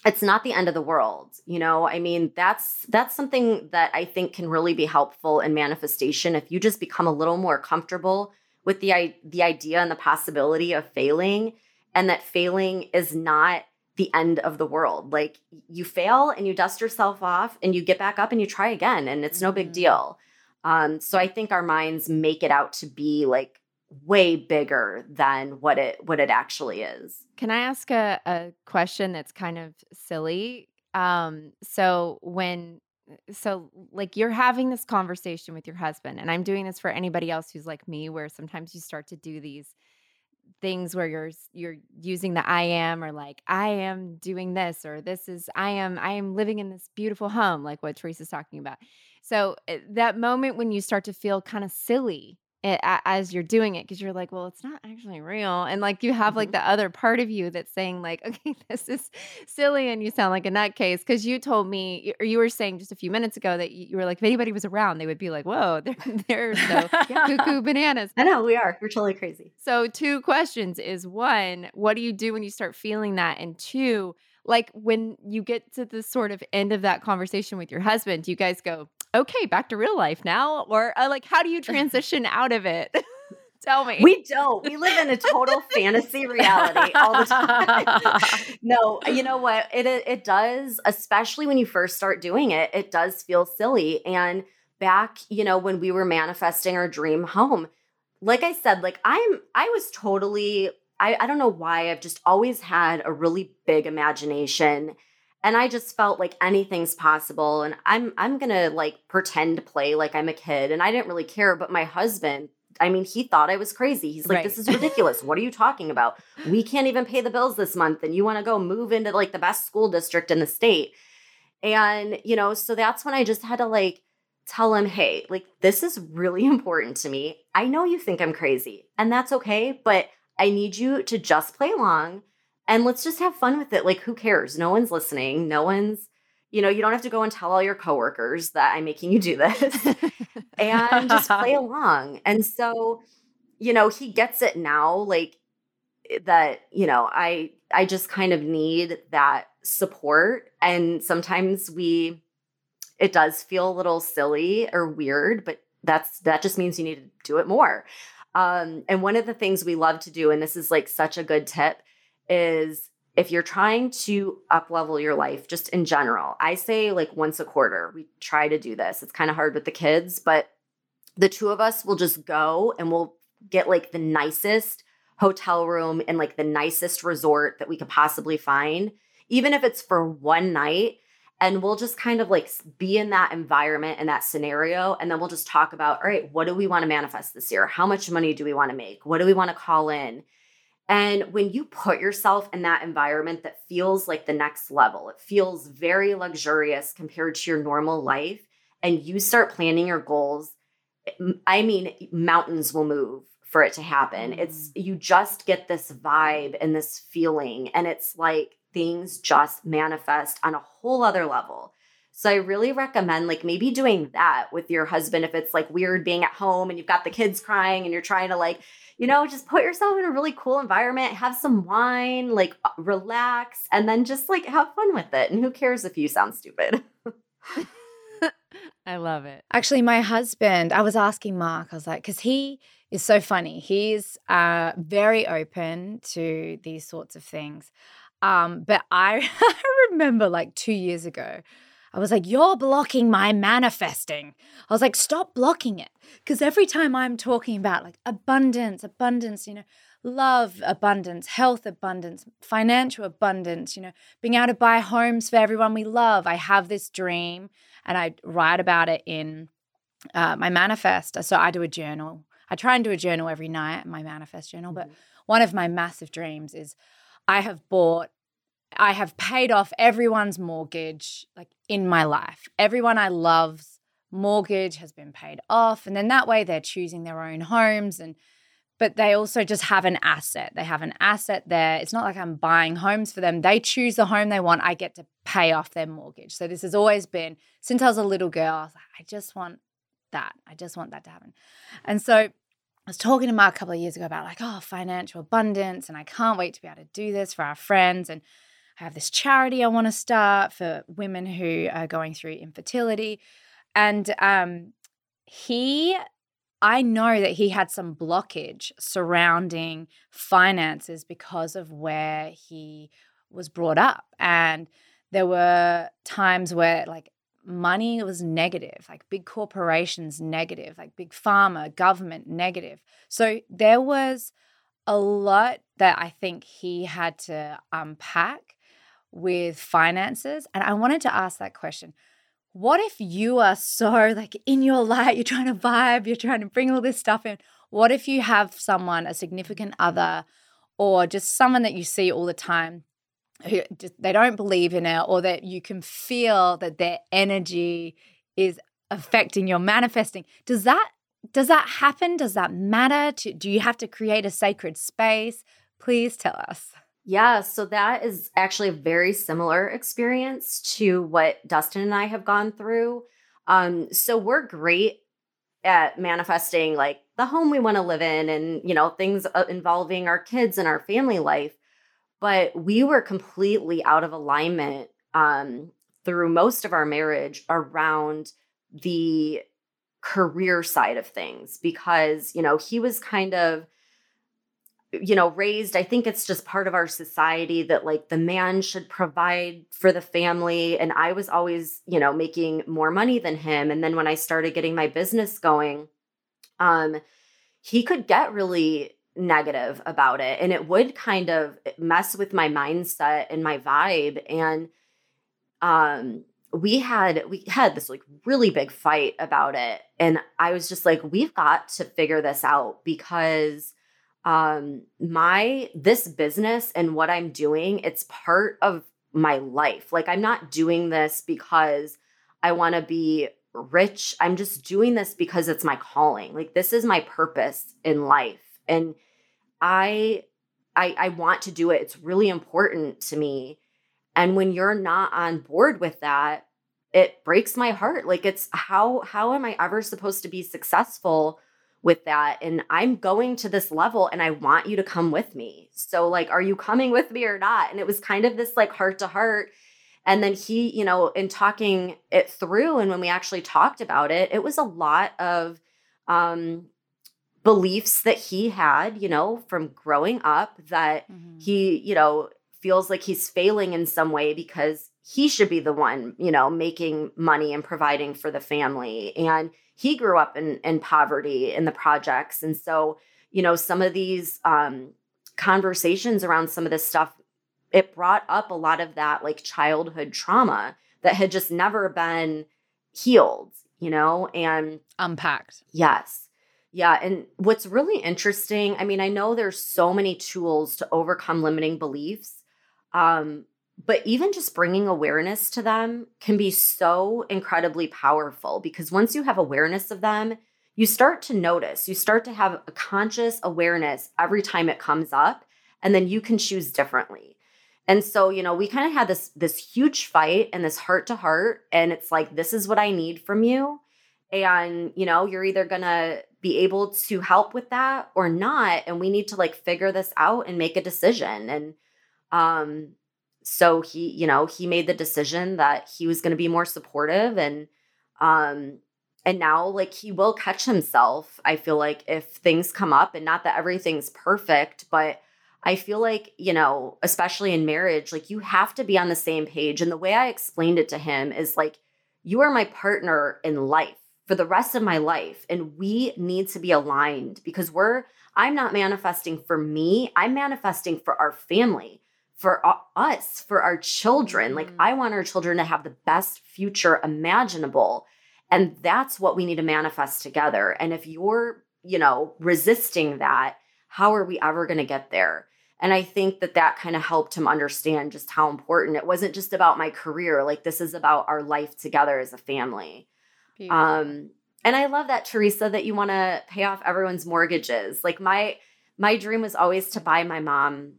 it's not the end of the world. You know, I mean, that's that's something that I think can really be helpful in manifestation if you just become a little more comfortable with the the idea and the possibility of failing and that failing is not the end of the world. Like you fail and you dust yourself off and you get back up and you try again and it's no big mm-hmm. deal. Um, so I think our minds make it out to be like way bigger than what it what it actually is. Can I ask a, a question that's kind of silly? Um, so when so like you're having this conversation with your husband, and I'm doing this for anybody else who's like me, where sometimes you start to do these things where you're you're using the I am or like I am doing this or this is I am I am living in this beautiful home like what Teresa's talking about. So eh, that moment when you start to feel kind of silly it, as you're doing it because you're like well it's not actually real and like you have like mm-hmm. the other part of you that's saying like okay this is silly and you sound like a nutcase because you told me or you were saying just a few minutes ago that you were like if anybody was around they would be like whoa they're, they're so cuckoo bananas. I know we are we're totally crazy. So two questions is one what do you do when you start feeling that? And two like when you get to the sort of end of that conversation with your husband do you guys go okay, back to real life now? Or uh, like, how do you transition out of it? Tell me. We don't. We live in a total fantasy reality all the time. no, you know what? It, it it does, especially when you first start doing it. It does feel silly. And back, you know, when we were manifesting our dream home, like I said, like I'm, I was totally. I, I don't know why. I've just always had a really big imagination and i just felt like anything's possible and i'm i'm gonna like pretend to play like i'm a kid and i didn't really care but my husband i mean he thought i was crazy he's like right. this is ridiculous what are you talking about we can't even pay the bills this month and you want to go move into like the best school district in the state and you know so that's when i just had to like tell him hey like this is really important to me i know you think i'm crazy and that's okay but I need you to just play along and let's just have fun with it. Like, who cares? No one's listening. No one's, you know, you don't have to go and tell all your coworkers that I'm making you do this and just play along. And so, you know, he gets it now. Like, eh, that you know i i just kind of need that support and sometimes we it does feel a little silly or weird but that's that just means you need to do it more um and one of the things we love to do and this is like such a good tip is if you're trying to up level your life just in general i say like once a quarter we try to do this. It's kind of hard with the kids but the two of us will just go and we'll get like the nicest hotel room in like the nicest resort that we could possibly find even if it's for one night and we'll just kind of like be in that environment and that scenario and then we'll just talk about all right what do we want to manifest this year? How much money do we want to make? What do we want to call in? And when you put yourself in that environment that feels like the next level it feels very luxurious compared to your normal life and you start planning your goals i mean mountains will move for it to happen. It's Mm. you just get this vibe and this feeling and it's like things just manifest on a whole other level. So I really recommend like maybe doing that with your husband if it's like weird being at home and you've got the kids crying and you're trying to like, you know, just put yourself in a really cool environment, have some wine, like uh, relax and then just like have fun with it. And who cares if you sound stupid? I love it. Actually, my husband, I was asking Mark, I was like, because he is so funny. He's uh, very open to these sorts of things. Um, but I, I remember like two years ago, I was like, You're blocking my manifesting. I was like, Stop blocking it. Because every time I'm talking about like abundance, abundance, you know, love abundance, health abundance, financial abundance, you know, being able to buy homes for everyone we love, I have this dream and I write about it in uh, my manifest. So I do a journal. I try and do a journal every night, my manifest journal. But one of my massive dreams is I have bought, I have paid off everyone's mortgage like in my life. Everyone I love's mortgage has been paid off. And then that way they're choosing their own homes and but they also just have an asset. They have an asset there. It's not like I'm buying homes for them. They choose the home they want. I get to pay off their mortgage. So this has always been since I was a little girl. I was like, I just want that. I just want that to happen. And so I was talking to Mark a couple of years ago about like, oh, financial abundance, and I can't wait to be able to do this for our friends. And I have this charity I want to start for women who are going through infertility. And um, he I know that he had some blockage surrounding finances because of where he was brought up. And there were times where, like, money was negative, like big corporations negative, like big pharma, government negative. So there was a lot that I think he had to unpack with finances. And I wanted to ask that question what if you are so like in your light, you're trying to vibe, you're trying to bring all this stuff in? What if you have someone, a significant other, or just someone that you see all the time who they don't believe in it, or that you can feel that their energy is affecting your manifesting? Does that does that happen? Does that matter? To, do you have to create a sacred space? Please tell us. Yeah, so that is actually a very similar experience to what Dustin and I have gone through. Um, so we're great at manifesting like the home we want to live in and, you know, things uh, involving our kids and our family life. But we were completely out of alignment um, through most of our marriage around the career side of things because, you know, he was kind of you know raised i think it's just part of our society that like the man should provide for the family and i was always you know making more money than him and then when i started getting my business going um he could get really negative about it and it would kind of mess with my mindset and my vibe and um we had we had this like really big fight about it and i was just like we've got to figure this out because um my this business and what i'm doing it's part of my life. Like i'm not doing this because i want to be rich. I'm just doing this because it's my calling. Like this is my purpose in life and I I I want to do it. It's really important to me. And when you're not on board with that, it breaks my heart. Like it's how how am I ever supposed to be successful with that? And I'm going to this level and I want you to come with me. So like are you coming with me or not? And it was kind of this like heart to heart and then he, you know, in talking it through and when we actually talked about it, it was a lot of um beliefs that he had, you know, from growing up that mm-hmm. he, you know, feels like he's failing in some way because he should be the one, you know, making money and providing for the family. And he grew up in in poverty in the projects. And so, you know, some of these um conversations around some of this stuff, it brought up a lot of that like childhood trauma that had just never been healed, you know, and unpacked. Yes. Yeah. And what's really interesting, I mean, I know there's so many tools to overcome limiting beliefs. Um, but even just bringing awareness to them can be so incredibly powerful because once you have awareness of them, you start to notice, you start to have a conscious awareness every time it comes up, and then you can choose differently. And so, you know, we kind of had this this huge fight and this heart to heart and it's like this is what I need from you and you know, you're either going to be able to help with that or not and we need to like figure this out and make a decision and um so he you know he made the decision that he was going to be more supportive and um and now like he will catch himself i feel like if things come up and not that everything's perfect but i feel like you know especially in marriage like you have to be on the same page and the way i explained it to him is like you are my partner in life for the rest of my life and we need to be aligned because we're i'm not manifesting for me i'm manifesting for our family for us, for our children. Like, mm. I want our children to have the best future imaginable. And that's what we need to manifest together. And if you're, you know, resisting that, how are we ever going to get there? And I think that that kind of helped him understand just how important it wasn't just about my career. Like, this is about our life together as a family. Um, and I love that, Teresa, that you want to pay off everyone's mortgages. Like, my, my dream was always to buy my mom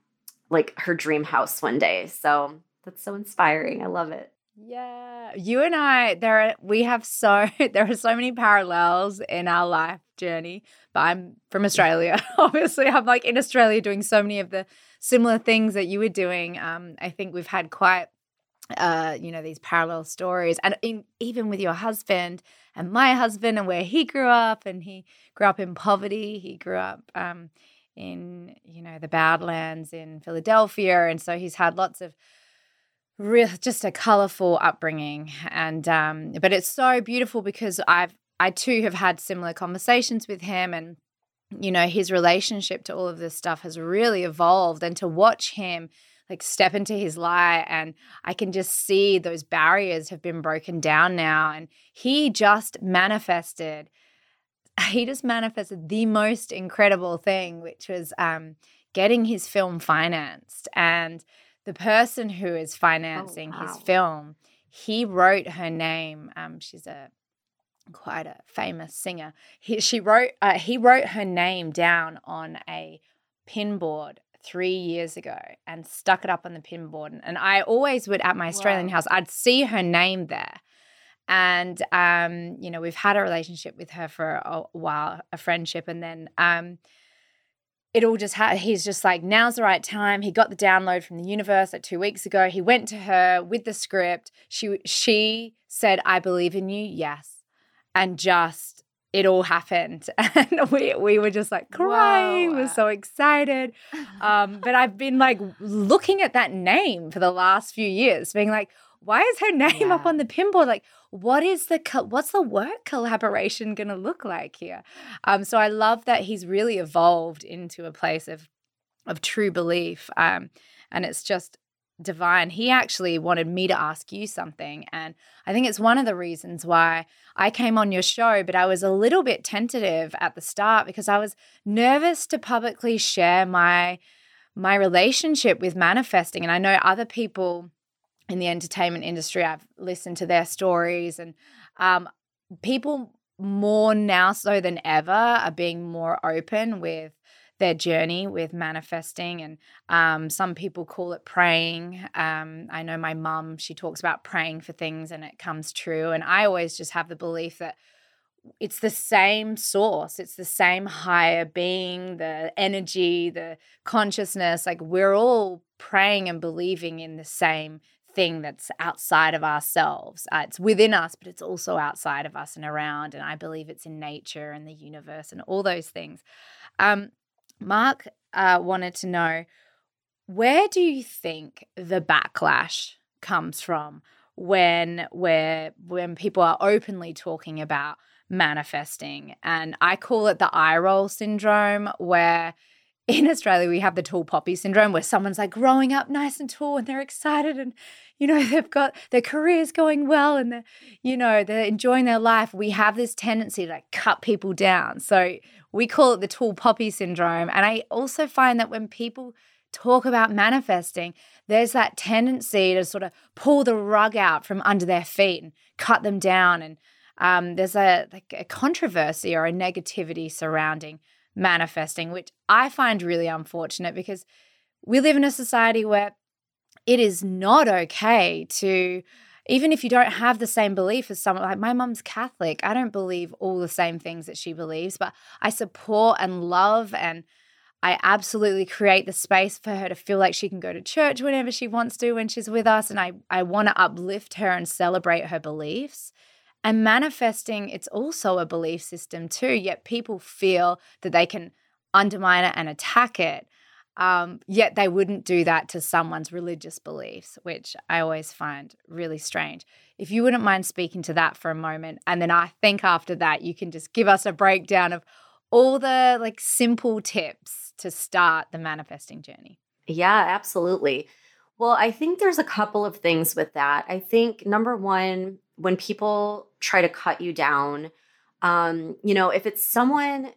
like her dream house one day. So that's so inspiring. I love it. Yeah. You and I, there are, we have so there are so many parallels in our life journey. But I'm from Australia. Obviously, I'm like in Australia doing so many of the similar things that you were doing. Um, I think we've had quite uh, you know, these parallel stories. And in, even with your husband and my husband and where he grew up, and he grew up in poverty. He grew up um, in you know the Badlands in Philadelphia, and so he's had lots of real just a colorful upbringing. And um, but it's so beautiful because I've I too have had similar conversations with him, and you know his relationship to all of this stuff has really evolved, and to watch him like step into his light and I can just see those barriers have been broken down now and he just manifested he just manifested the most incredible thing, which was um, getting his film financed. And the person who is oh, financing oh, wow. his film, he wrote her name. Um, she's a quite a famous singer. He, she wrote uh, he wrote her name down on a pinboard three years ago and stuck it up on the pinboard. And I always would at my Australian wow. house, I'd see her name there. And um, you know, we've had a relationship with her for a while, a friendship, and then um, it all just had. He's just like, now's the right time. He got the download from the universe like two weeks ago. He went to her with the script. She she said, "I believe in you." Yes, and just it all happened and we we were just like crying Whoa. we're so excited um, but i've been like looking at that name for the last few years being like why is her name yeah. up on the pinboard? Like, what is the co- what's the work collaboration going to look like here? Um, so I love that he's really evolved into a place of of true belief, um, and it's just divine. He actually wanted me to ask you something, and I think it's one of the reasons why I came on your show. But I was a little bit tentative at the start because I was nervous to publicly share my my relationship with manifesting, and I know other people in the entertainment industry. I've listened to their stories, and um, people more now so than ever are being more open with their journey with manifesting. And um, some people call it praying. Um, I know my mum, she talks about praying for things and it comes true. And I always just have the belief that it's the same source it's the same higher being the energy the consciousness like we're all praying and believing in the same thing that's outside of ourselves uh, it's within us but it's also outside of us and around and i believe it's in nature and the universe and all those things um, mark uh, wanted to know where do you think the backlash comes from when where when people are openly talking about manifesting. And I call it the eye roll syndrome, where in Australia we have the tall poppy syndrome, where someone's like growing up nice and tall and they're excited and, you know, they've got their careers going well and they're, you know, they're enjoying their life. We have this tendency to like cut people down. So we call it the tall poppy syndrome. And I also find that when people talk about manifesting, there's that tendency to sort of pull the rug out from under their feet and cut them down and um, there's a like a controversy or a negativity surrounding manifesting, which I find really unfortunate because we live in a society where it is not okay to even if you don't have the same belief as someone like my mum's Catholic, I don't believe all the same things that she believes, but I support and love and I absolutely create the space for her to feel like she can go to church whenever she wants to when she's with us. And I, I want to uplift her and celebrate her beliefs. And manifesting, it's also a belief system too, yet people feel that they can undermine it and attack it. Um, yet they wouldn't do that to someone's religious beliefs, which I always find really strange. If you wouldn't mind speaking to that for a moment, and then I think after that, you can just give us a breakdown of all the like simple tips to start the manifesting journey. Yeah, absolutely. Well, I think there's a couple of things with that. I think number one, when people try to cut you down, um, you know, if it's someone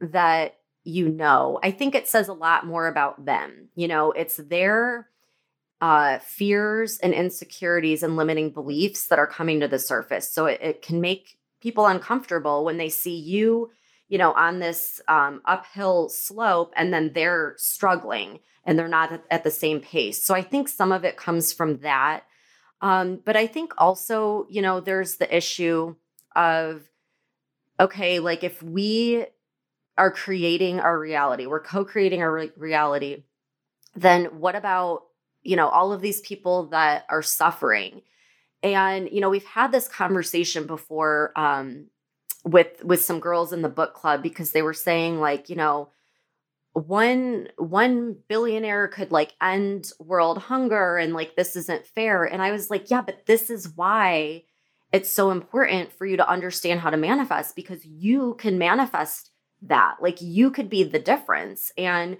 that you know, I think it says a lot more about them. You know, it's their uh, fears and insecurities and limiting beliefs that are coming to the surface. So it, it can make people uncomfortable when they see you, you know, on this um, uphill slope and then they're struggling and they're not at, at the same pace. So I think some of it comes from that. Um, but I think also, you know, there's the issue of, okay, like if we are creating our reality, we're co creating our re- reality, then what about, you know, all of these people that are suffering? And, you know, we've had this conversation before um, with with some girls in the book club because they were saying like you know one one billionaire could like end world hunger and like this isn't fair and i was like yeah but this is why it's so important for you to understand how to manifest because you can manifest that like you could be the difference and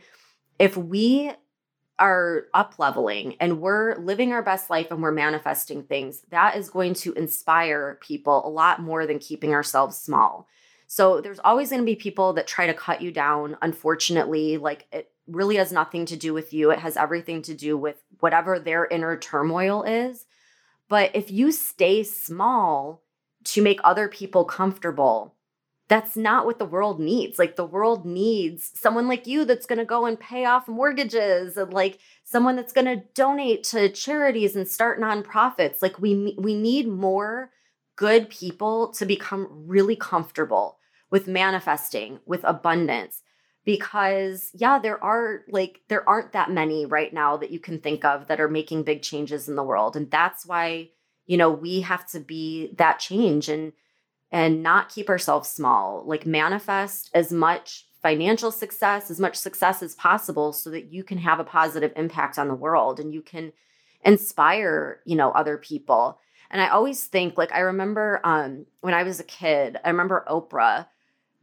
if we are up leveling and we're living our best life and we're manifesting things that is going to inspire people a lot more than keeping ourselves small so there's always going to be people that try to cut you down. Unfortunately, like it really has nothing to do with you. It has everything to do with whatever their inner turmoil is. But if you stay small to make other people comfortable, that's not what the world needs. Like the world needs someone like you that's going to go and pay off mortgages and like someone that's going to donate to charities and start nonprofits. Like we we need more good people to become really comfortable with manifesting, with abundance. Because, yeah, there are like, there aren't that many right now that you can think of that are making big changes in the world. And that's why, you know, we have to be that change and, and not keep ourselves small, like manifest as much financial success, as much success as possible so that you can have a positive impact on the world and you can inspire, you know, other people. And I always think, like, I remember um, when I was a kid, I remember Oprah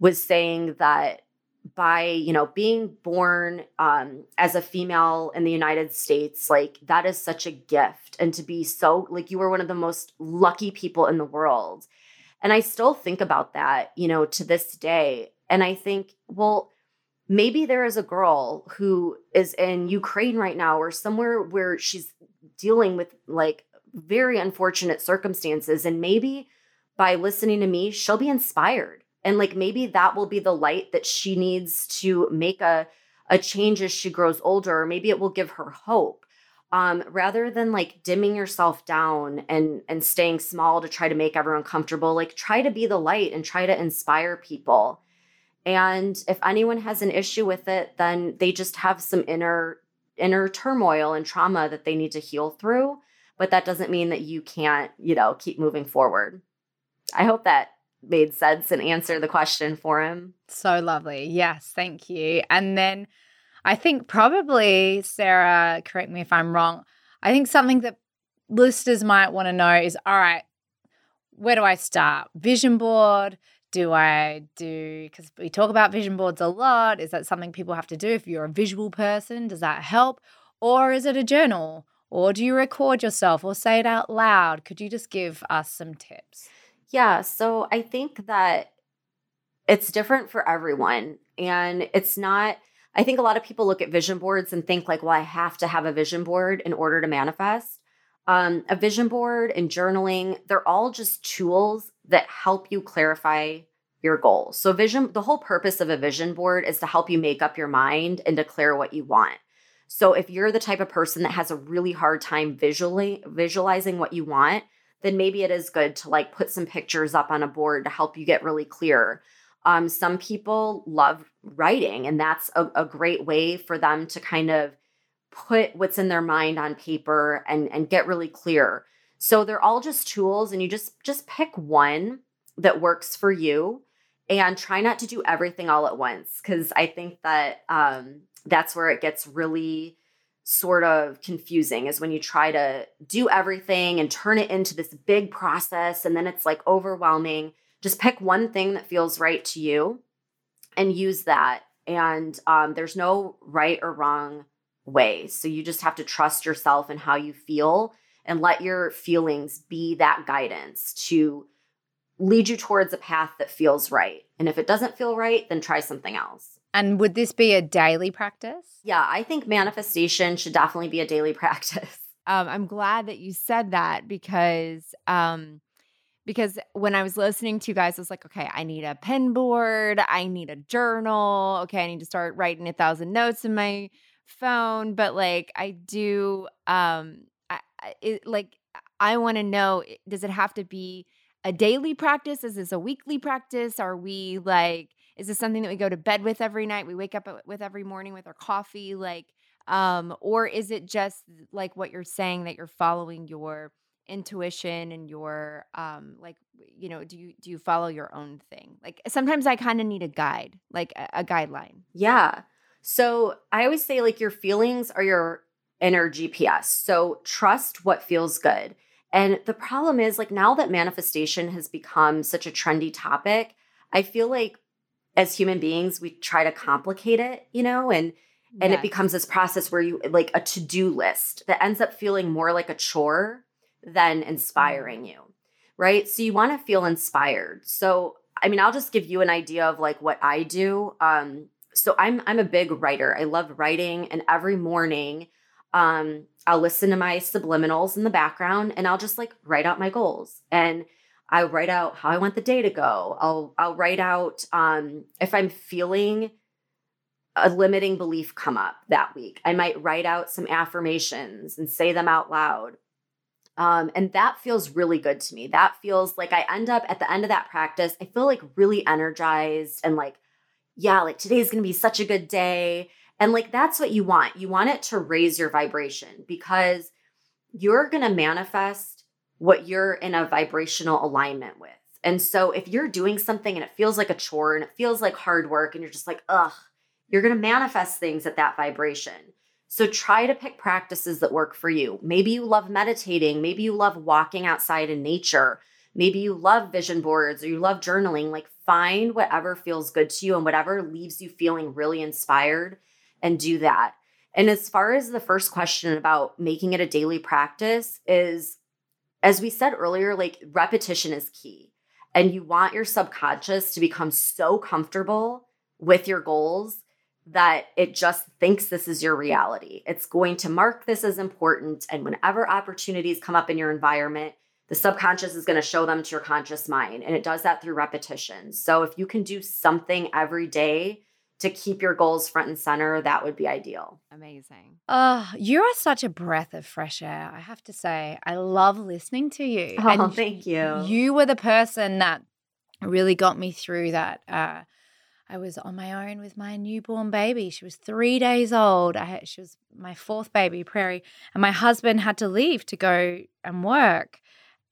was saying that by you know being born um, as a female in the united states like that is such a gift. And to be so like you were one of the most lucky people in the world and i still think about that you know to this day and i think well maybe there is a girl who is in ukraine right now or somewhere where she's dealing with like very unfortunate circumstances. And maybe by listening to me, she'll be inspired. And like maybe that will be the light that she needs to make a a change as she grows older, or maybe it will give her hope. Um, rather than like dimming yourself down and and staying small to try to make everyone comfortable, like try to be the light and try to inspire people. And if anyone has an issue with it, then they just have some inner inner turmoil and trauma that they need to heal through. But that doesn't mean that you can't, you know, keep moving forward. I hope that made sense and answered the question for him. So lovely. Yes, thank you. And then I think probably, Sarah, correct me if I'm wrong, I think something that listeners might want to know is all right, where do I start? Vision board? Do I do, because we talk about vision boards a lot. Is that something people have to do if you're a visual person? Does that help? Or is it a journal? Or do you record yourself or say it out loud? Could you just give us some tips? Yeah. So I think that it's different for everyone. And it's not, I think a lot of people look at vision boards and think, like, well, I have to have a vision board in order to manifest. Um, a vision board and journaling, they're all just tools that help you clarify your goals. So, vision, the whole purpose of a vision board is to help you make up your mind and declare what you want. So, if you're the type of person that has a really hard time visually visualizing what you want, then maybe it is good to like put some pictures up on a board to help you get really clear. Um, some people love writing, and that's a, a great way for them to kind of put what's in their mind on paper and and get really clear. So they're all just tools, and you just just pick one that works for you, and try not to do everything all at once because I think that um, that's where it gets really sort of confusing is when you try to do everything and turn it into this big process and then it's like overwhelming. Just pick one thing that feels right to you and use that. And um, there's no right or wrong way. So you just have to trust yourself and how you feel and let your feelings be that guidance to lead you towards a path that feels right. And if it doesn't feel right, then try something else. And would this be a daily practice? Yeah, I think manifestation should definitely be a daily practice. Um, I'm glad that you said that because um, because when I was listening to you guys, I was like, okay, I need a pen board, I need a journal, okay, I need to start writing a thousand notes in my phone. But like, I do, um, I, it, like, I want to know, does it have to be a daily practice? Is this a weekly practice? Are we like is this something that we go to bed with every night? We wake up with every morning with our coffee, like, um, or is it just like what you're saying that you're following your intuition and your um like you know do you do you follow your own thing? Like sometimes i kind of need a guide like a, a guideline. Yeah. So i always say like your feelings are your inner gps so trust what feels good. And the problem is like now that manifestation has become such a trendy topic i feel like as human beings we try to complicate it you know and and it becomes this process where you like a to-do list that ends up feeling more like a chore than inspiring you right so you want to feel inspired so i mean i'll just give you an idea of like what i do um so i'm i'm a big writer i love writing and every morning um i'll listen to my subliminals in the background and i'll just like write out my goals and I write out how I want the day to go. I'll I'll write out um, if I'm feeling a limiting belief come up that week. I might write out some affirmations and say them out loud. Um, and that feels really good to me. That feels like I end up at the end of that practice, I feel like really energized and like, yeah, like today's gonna be such a good day. And like that's what you want. You want it to raise your vibration because you're gonna manifest what you're in a vibrational alignment with. And so if you're doing something and it feels like a chore and it feels like hard work and you're just like, ugh, you're to manifest things at that vibration. So try to pick practices that work for you. Maybe you love meditating. Maybe you love walking outside in nature. Maybe you love vision boards or you love journaling. Like find whatever feels good to you and whatever leaves you feeling really inspired and do that. And as far as the first question about making it a daily practice is as we said earlier, like repetition is key. And you want your subconscious to become so comfortable with your goals that it just thinks this is your reality. It's going to mark this as important. And whenever opportunities come up in your environment, the subconscious is going to show them to your conscious mind. And it does that through repetition. So if you can do something every day to keep your goals front and center, that would be ideal. Amazing. Oh, you are such a breath of fresh air. I have to say, I love listening to you. Oh, And thank you. You were the person that really got me through that. Uh, I was on my own with my newborn baby. She was three days old. I she was my fourth baby, Prairie, and my husband had to leave to go and work.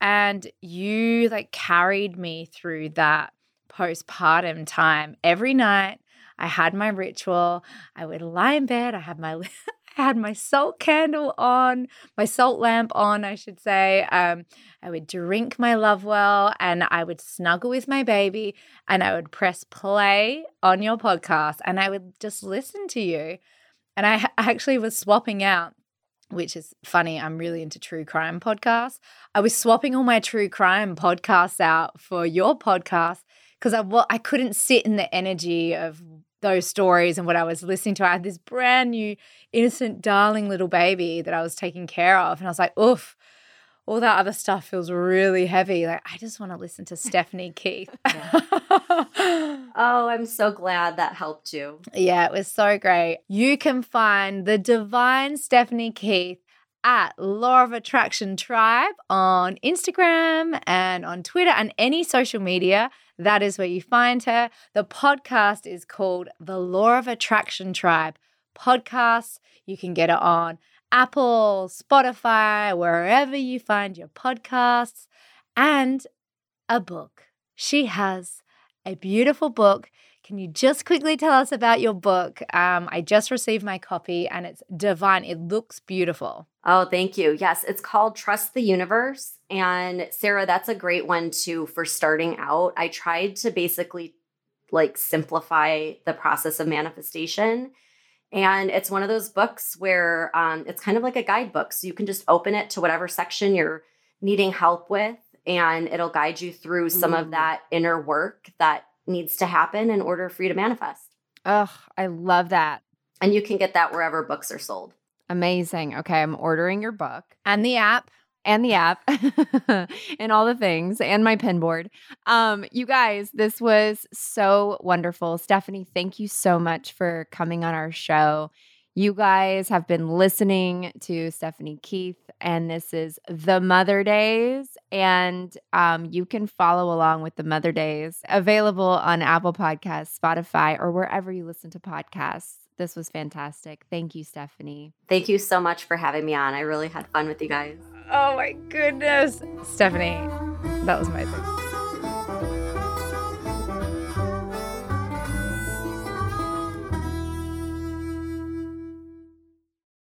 And you like carried me through that postpartum time every night. I had my ritual. I would lie in bed. I had my I had my salt candle on, my salt lamp on, I should say. Um, I would drink my love well and I would snuggle with my baby and I would press play on your podcast and I would just listen to you. And I actually was swapping out which is funny. I'm really into true crime podcasts. I was swapping all my true crime podcasts out for your podcast because I well, I couldn't sit in the energy of those stories and what I was listening to. I had this brand new, innocent, darling little baby that I was taking care of. And I was like, oof, all that other stuff feels really heavy. Like, I just want to listen to Stephanie Keith. oh, I'm so glad that helped you. Yeah, it was so great. You can find the divine Stephanie Keith at Law of Attraction Tribe on Instagram and on Twitter and any social media. That is where you find her. The podcast is called The Law of Attraction Tribe Podcast. You can get it on Apple, Spotify, wherever you find your podcasts, and a book. She has a beautiful book. Can you just quickly tell us about your book? Um, I just received my copy and it's divine. It looks beautiful. Oh, thank you. Yes, it's called Trust the Universe. And Sarah, that's a great one too for starting out. I tried to basically like simplify the process of manifestation. And it's one of those books where um, it's kind of like a guidebook. So you can just open it to whatever section you're needing help with, and it'll guide you through some mm. of that inner work that needs to happen in order for you to manifest. Oh, I love that. And you can get that wherever books are sold. Amazing. Okay, I'm ordering your book and the app and the app and all the things and my pin board. Um, you guys, this was so wonderful. Stephanie, thank you so much for coming on our show. You guys have been listening to Stephanie Keith, and this is the Mother Daze. And um, you can follow along with the Mother Daze available on Apple Podcasts, Spotify, or wherever you listen to podcasts. This was fantastic. Thank you, Stephanie. Thank you so much for having me on. I really had fun with you guys. Oh my goodness. Stephanie, that was amazing.